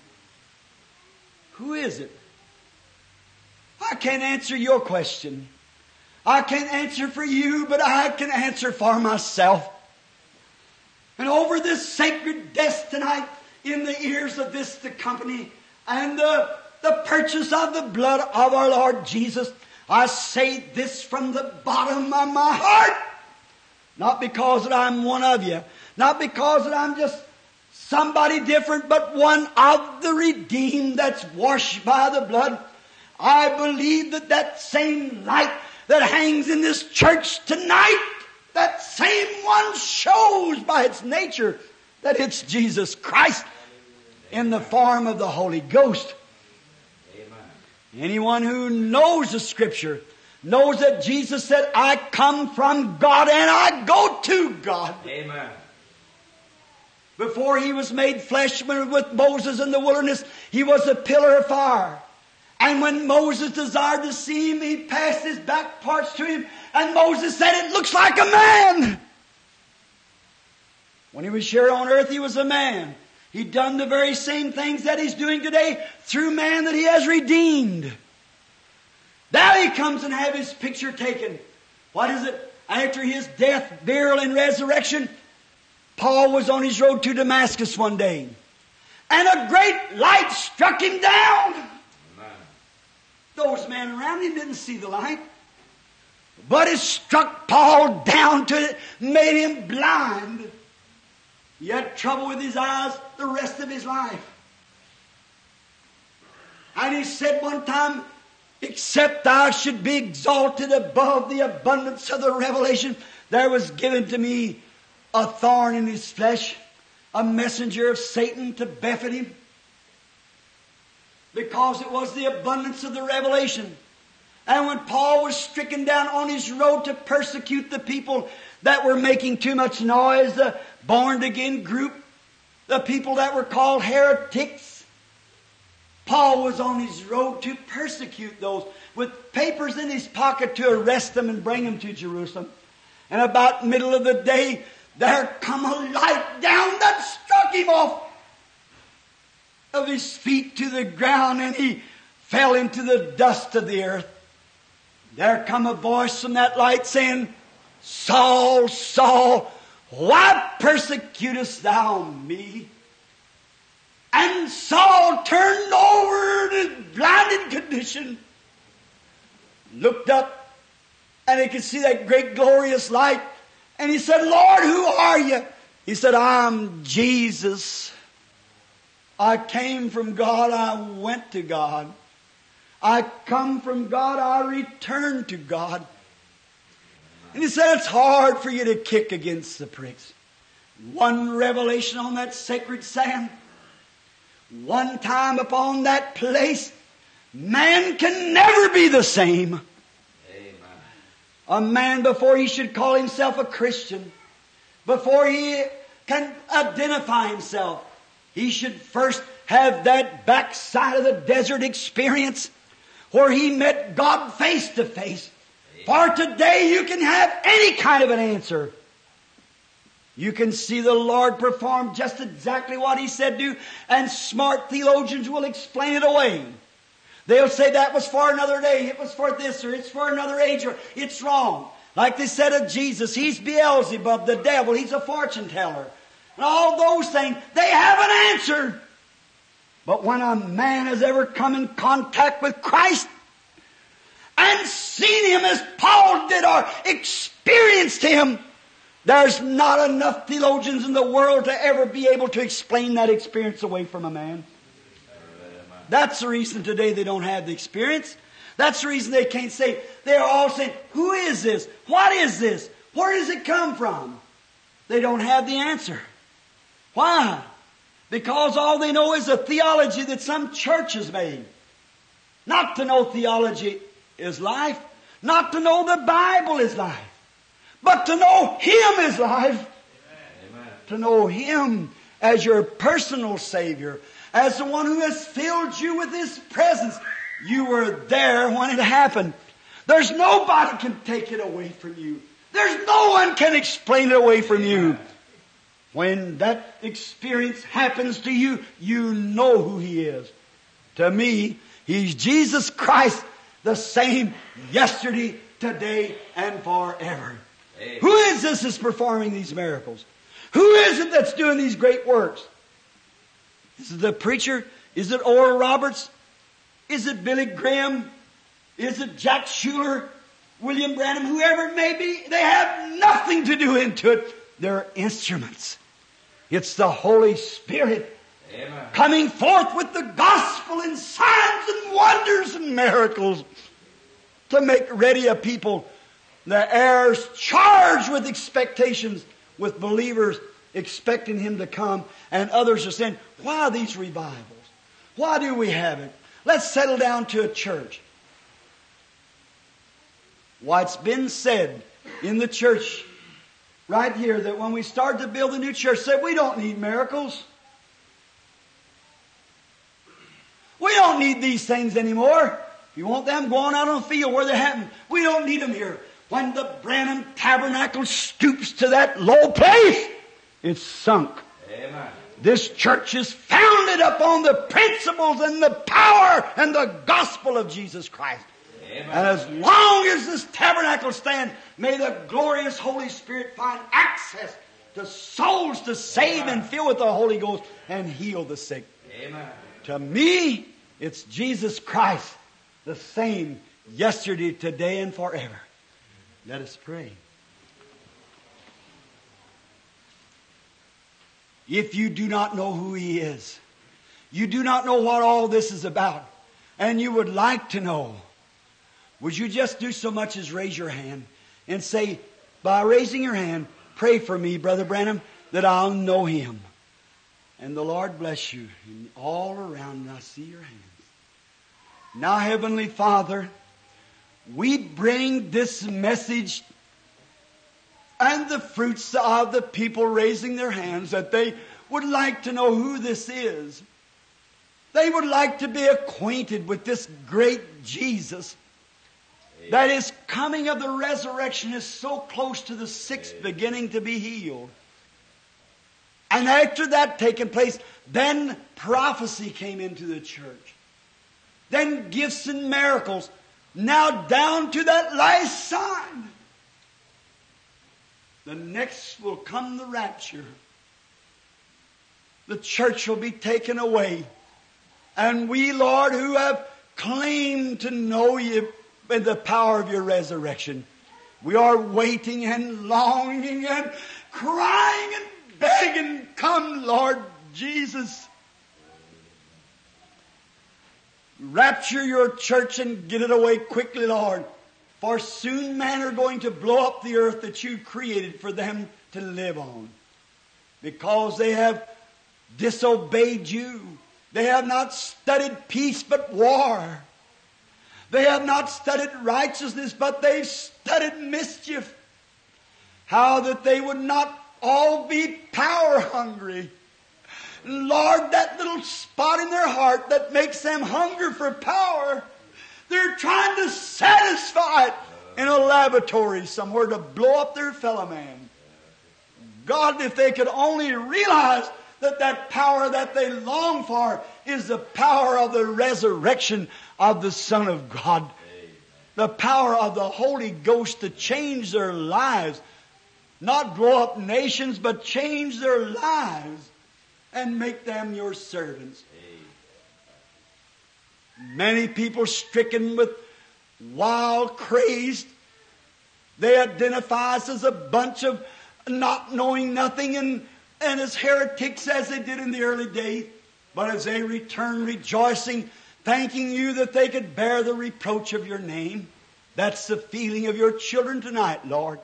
Who is it? I can't answer your question. I can't answer for you, but I can answer for myself. And over this sacred desk tonight, in the ears of this the company and the, the purchase of the blood of our Lord Jesus, I say this from the bottom of my heart. Not because that I'm one of you, not because that I'm just somebody different, but one of the redeemed that's washed by the blood. I believe that that same light that hangs in this church tonight, that same one shows by its nature that it's Jesus Christ in the form of the Holy Ghost. Anyone who knows the scripture knows that Jesus said, I come from God and I go to God. Amen. Before he was made flesh with Moses in the wilderness, he was a pillar of fire. And when Moses desired to see him, he passed his back parts to him, and Moses said, It looks like a man. When he was here on earth, he was a man. He'd done the very same things that he's doing today through man that he has redeemed. Now he comes and have his picture taken. What is it? After his death, burial, and resurrection, Paul was on his road to Damascus one day. And a great light struck him down. Those men around him didn't see the light. But it struck Paul down to it, made him blind. He had trouble with his eyes the rest of his life. And he said one time, except I should be exalted above the abundance of the revelation, there was given to me a thorn in his flesh, a messenger of Satan to buffet him because it was the abundance of the revelation. And when Paul was stricken down on his road to persecute the people that were making too much noise, the born again group, the people that were called heretics, Paul was on his road to persecute those with papers in his pocket to arrest them and bring them to Jerusalem. And about middle of the day, there come a light down that struck him off of his feet to the ground and he fell into the dust of the earth. There come a voice from that light saying, Saul, Saul, why persecutest thou me? And Saul turned over in his blinded condition, looked up, and he could see that great glorious light. And he said, Lord, who are you? He said, I'm Jesus. I came from God, I went to God. I come from God, I return to God. And he said, it's hard for you to kick against the pricks. One revelation on that sacred sand. One time upon that place, Man can never be the same. A man before he should call himself a Christian, before he can identify himself, he should first have that backside of the desert experience where he met God face to face. For today you can have any kind of an answer. You can see the Lord perform just exactly what He said do, and smart theologians will explain it away. They'll say that was for another day, it was for this, or it's for another age, or it's wrong. Like they said of Jesus, He's Beelzebub, the devil, He's a fortune teller. And all those things, they have an answer. But when a man has ever come in contact with Christ and seen Him as Paul did or experienced Him, there's not enough theologians in the world to ever be able to explain that experience away from a man. That's the reason today they don't have the experience. That's the reason they can't say, they're all saying, who is this? What is this? Where does it come from? They don't have the answer. Why? Because all they know is a theology that some church has made. Not to know theology is life. Not to know the Bible is life. But to know Him is life. Amen. To know Him as your personal Savior, as the one who has filled you with His presence. You were there when it happened. There's nobody can take it away from you. There's no one can explain it away from you. When that experience happens to you, you know who He is. To me, He's Jesus Christ, the same yesterday, today, and forever. Amen. Who is this that's performing these miracles? Who is it that's doing these great works? Is it the preacher? Is it Oral Roberts? Is it Billy Graham? Is it Jack Shuler? William Branham? Whoever it may be, they have nothing to do into it. They're instruments. It's the Holy Spirit Amen. coming forth with the gospel and signs and wonders and miracles to make ready a people. The air's charged with expectations, with believers expecting Him to come, and others are saying, why these revivals? Why do we have it? Let's settle down to a church. Why, it's been said in the church right here that when we start to build a new church, said we don't need miracles. We don't need these things anymore. If you want them, going out on the field where they happen. We don't need them here. When the Branham Tabernacle stoops to that low place, it's sunk. Amen. This church is founded upon the principles and the power and the gospel of Jesus Christ. And as long as this tabernacle stands, may the glorious Holy Spirit find access to souls to save and fill with the Holy Ghost and heal the sick. Amen. To me, it's Jesus Christ, the same yesterday, today, and forever. Let us pray. If you do not know who He is, you do not know what all this is about, and you would like to know, would you just do so much as raise your hand and say, by raising your hand, pray for me, Brother Branham, that I'll know Him. And the Lord bless you. And all around, I see your hands. Now, Heavenly Father, we bring this message and the fruits of the people raising their hands that they would like to know who this is. They would like to be acquainted with this great Jesus. That his coming of the resurrection is so close to the sick beginning to be healed. And after that taking place, then prophecy came into the church. Then gifts and miracles. Now down to that last sign. The next will come the rapture. The church will be taken away. And we, Lord, who have claimed to know you in the power of your resurrection, we are waiting and longing and crying and begging, come, Lord Jesus. Rapture your church and get it away quickly, Lord. For soon men are going to blow up the earth that you created for them to live on. Because they have disobeyed you. They have not studied peace but war. They have not studied righteousness, but they've studied mischief. How that they would not all be power hungry. Lord, that little spot in their heart that makes them hunger for power, they're trying to satisfy it in a laboratory somewhere to blow up their fellow man. God, if they could only realize that that power that they long for is the power of the resurrection of the Son of God. The power of the Holy Ghost to change their lives. Not grow up nations, but change their lives and make them your servants. Many people stricken with wild crazed. They identify us as a bunch of not knowing nothing and, and as heretics as they did in the early days. But as they return rejoicing, thanking you that they could bear the reproach of your name. That's the feeling of your children tonight, Lord.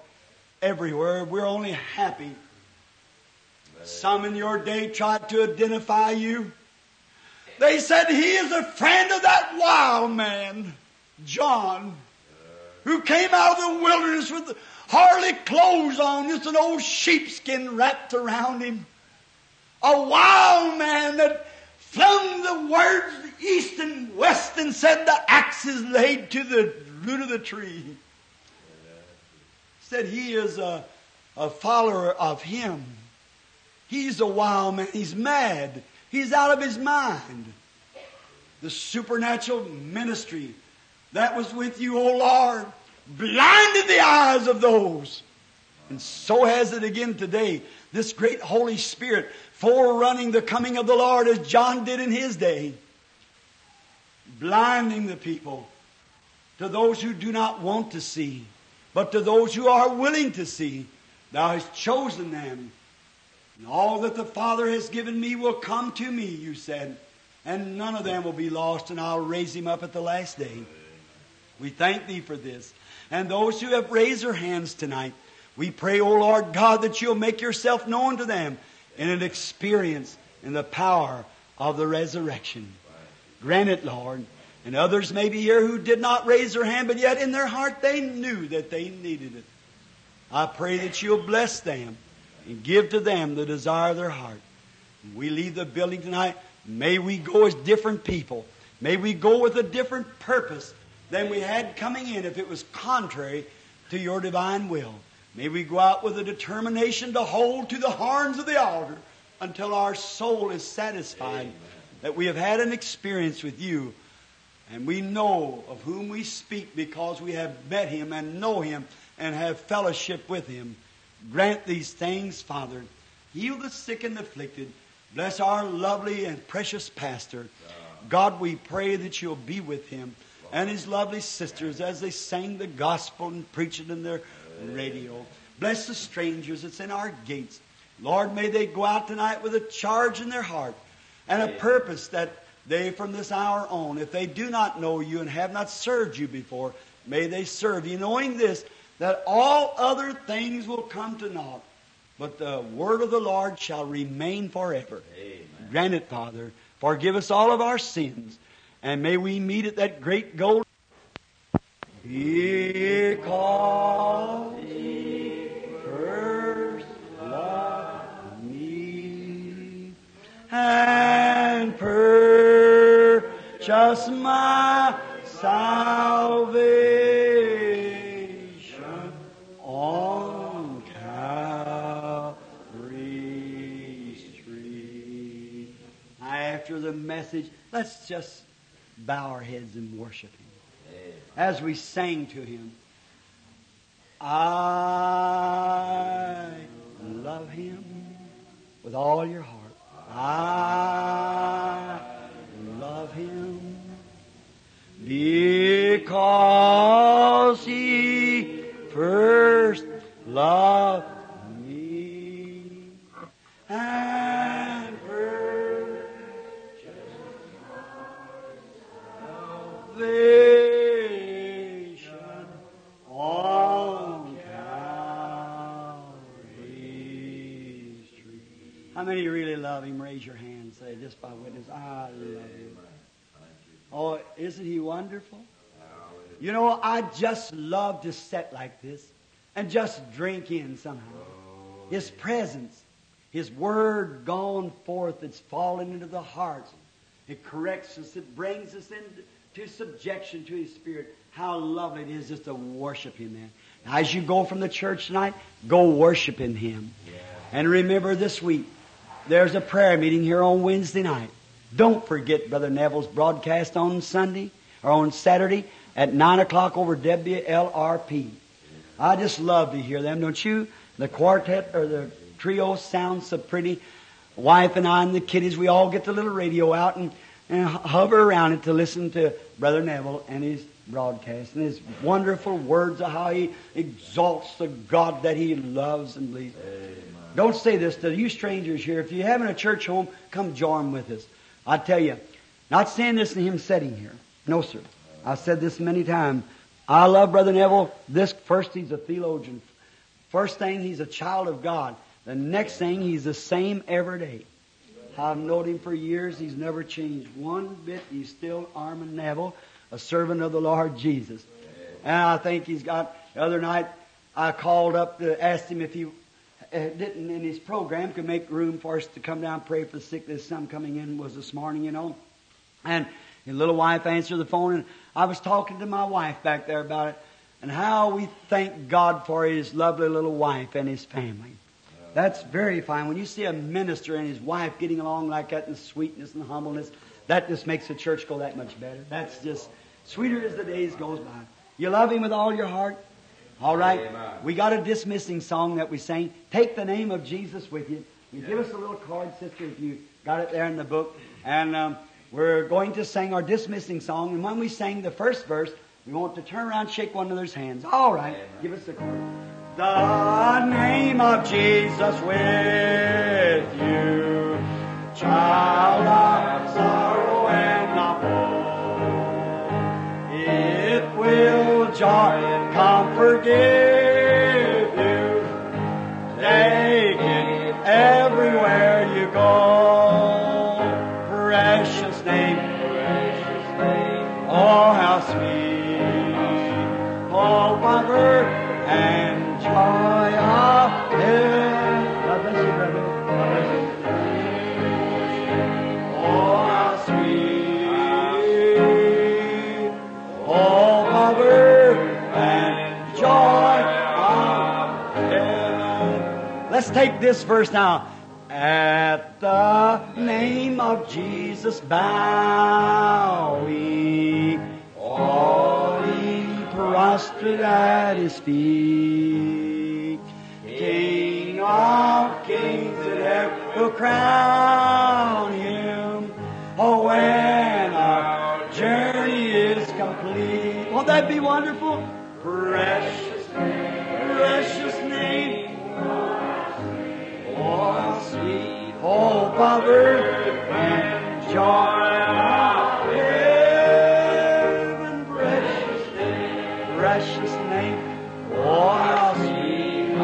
Everywhere we're only happy. Some in your day tried to identify you. They said he is a friend of that wild man, John, who came out of the wilderness with hardly clothes on, just an old sheepskin wrapped around him. A wild man that flung the words east and west and said the axe is laid to the root of the tree. Said he is a, a follower of him. He's a wild man. He's mad. He's out of his mind. The supernatural ministry that was with you, O Lord, blinded the eyes of those. And so has it again today. This great Holy Spirit forerunning the coming of the Lord as John did in his day. Blinding the people to those who do not want to see, but to those who are willing to see. Thou hast chosen them. And all that the Father has given me will come to me, you said. And none of them will be lost, and I'll raise him up at the last day. We thank thee for this. And those who have raised their hands tonight, we pray, O Lord God, that you'll make yourself known to them in an experience in the power of the resurrection. Grant it, Lord. And others may be here who did not raise their hand, but yet in their heart they knew that they needed it. I pray that you'll bless them and give to them the desire of their heart. When we leave the building tonight, may we go as different people. May we go with a different purpose than we had coming in if it was contrary to your divine will. May we go out with a determination to hold to the horns of the altar until our soul is satisfied Amen. That we have had an experience with you and we know of whom we speak because we have met him and know him and have fellowship with him. Grant these things, Father. Heal the sick and afflicted. Bless our lovely and precious pastor. God, we pray that you'll be with him and his lovely sisters as they sang the gospel and preach it in their radio. Bless the strangers that's in our gates. Lord, may they go out tonight with a charge in their heart and a purpose that they from this hour on, if they do not know you and have not served you before, may they serve you, knowing this, that all other things will come to naught, but the word of the Lord shall remain forever. Amen. Grant it, Father. Forgive us all of our sins, and may we meet at that great goal. Because he first loved me and purchased my salvation on Calvary's tree. After the message, let's just bow our heads and worship Him as we sang to Him. I love Him with all your heart. I love Him because He first loved me and tree. How many really love Him? Raise your hand. Say just by witness, I love Him. Oh, isn't He wonderful? You know, I just love to sit like this and just drink in somehow. His presence, His Word gone forth, it's fallen into the hearts. It corrects us, it brings us into subjection to His Spirit. How lovely it is just to worship Him then. As you go from the church tonight, go worshiping Him. And remember this week, there's a prayer meeting here on Wednesday night. Don't forget Brother Neville's broadcast on Sunday or on Saturday at 9 o'clock over WLRP. I just love to hear them, don't you? The quartet or the trio sounds so pretty. Wife and I and the kiddies, we all get the little radio out and, and hover around it to listen to Brother Neville and his broadcast and his wonderful words of how he exalts the God that he loves and believes. Don't say this to you strangers here. If you're having a church home, come join with us. I tell you, not saying this in him sitting here. No, sir. I've said this many times. I love Brother Neville. This first, he's a theologian. First thing, he's a child of God. The next thing, he's the same every day. I've known him for years. He's never changed one bit. He's still Orman Neville, a servant of the Lord Jesus. And I think he's got, the other night, I called up to ask him if he uh, didn't in his program could make room for us to come down and pray for the sick. There's some coming in was this morning, you know. And his little wife answered the phone and I was talking to my wife back there about it and how we thank God for his lovely little wife and his family. That's very fine. When you see a minister and his wife getting along like that in sweetness and humbleness, that just makes the church go that much better. That's just sweeter as the days goes by. You love him with all your heart? All right. Amen. We got a dismissing song that we sing. Take the name of Jesus with you. You give us a little card, sister, if you got it there in the book. And um, we're going to sing our dismissing song. And when we sing the first verse, we want to turn around, shake one another's hands. All right. Amen. Give us the card. The name of Jesus with you, child of sorrow and of woe. It will joy and comfort give you. Take it everywhere you go. Precious name, Precious name. oh how sweet. Of earth and joy take this verse now. At the name of Jesus bow we, all ye prostrate at his feet. King of kings that ever will crown him. Oh, when our journey is complete. Won't that be wonderful? Precious, precious hope of and joy of heaven. Precious name, precious name. Oh, how sweet.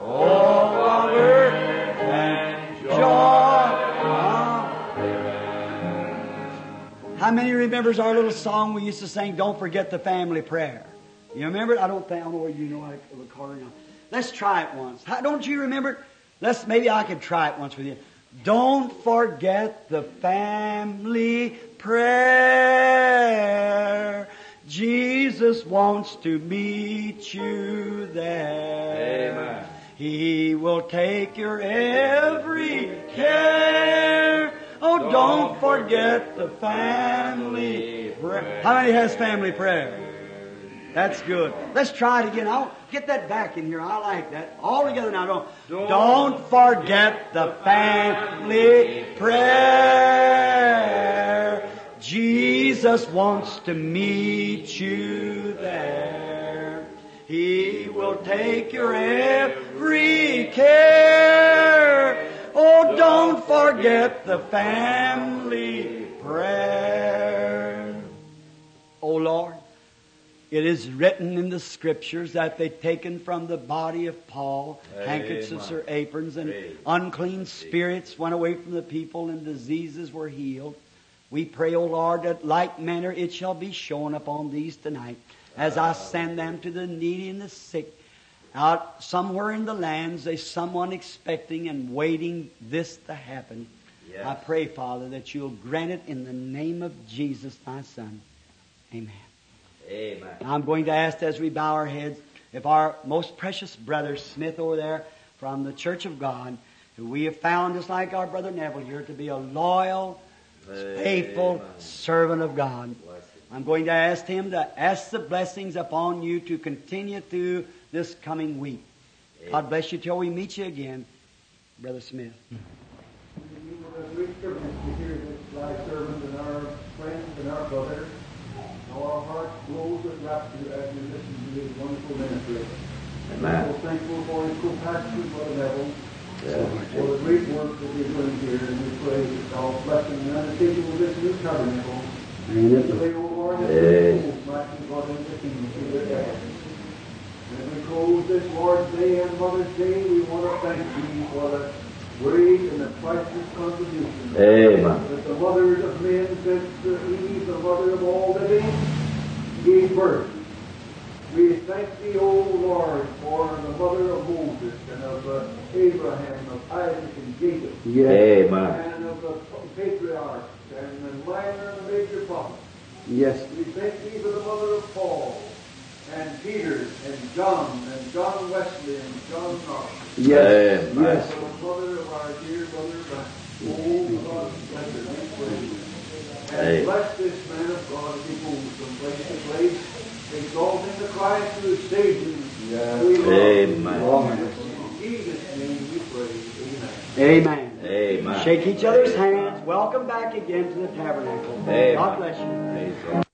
Hope of earth and joy of How many remembers our little song we used to sing, Don't Forget the Family Prayer? You remember it? I don't think, I don't know whether you know it, recording. Let's try it once. How, don't you remember it? Let's, maybe I could try it once with you. Don't forget the family prayer. Jesus wants to meet you there. Amen. He will take your every care. Oh, don't forget the family prayer. How many has family prayer? That's good. Let's try it again. I'll get that back in here. I like that. All together now. Don't, don't forget the family prayer. Jesus wants to meet you there. He will take your every care. Oh, don't forget the family prayer. Oh Lord, it is written in the scriptures that they've taken from the body of Paul handkerchiefs or aprons and Amen. unclean spirits went away from the people and diseases were healed. We pray, O Lord, that like manner it shall be shown upon these tonight as I ah. send them to the needy and the sick. Out somewhere in the lands, there's someone expecting and waiting this to happen. Yes. I pray, Father, that you'll grant it in the name of Jesus, thy Son. Amen. Amen. I'm going to ask as we bow our heads if our most precious brother Smith over there from the Church of God, who we have found just like our brother Neville here to be a loyal, faithful servant of God. I'm going to ask him to ask the blessings upon you to continue through this coming week. God bless you till we meet you again, Brother Smith. You were a great privilege to hear this thy servant and our friends and our brothers. Now our hearts with rapture as we listen to his wonderful ministry. Amen. We're thankful for his compassion, Brother Neville, Yes. for the great work that he's doing here, and we pray that God's blessing and undertaking this new tabernacle. Lord, that Yes. the souls might be brought into the kingdom through their death. And as we close this Lord's Day and Mother's Day, we want to thank you for the great and the priceless contribution Amen. that the mothers of men since uh, Eve, the mother of all living, gave birth. We thank thee, O Lord, for the mother of Moses and of uh, Abraham, of Isaac and Jacob, Amen. and of the patriarchs and the minor and the major prophets. Yes. We thank thee for the mother of Paul and Peter and John and John Wesley and John Knox. Yes. Amen. Yes. For the mother of our dear mother, oh God, bless her, we pray. And Amen. bless this man of God as he moves from place to place, exalting the Christ who is Savior. We love. Amen. In Jesus' name we pray. Amen. Amen. Amen. Shake each other's hands. Welcome back again to the tabernacle. Amen. God bless you. Praise God.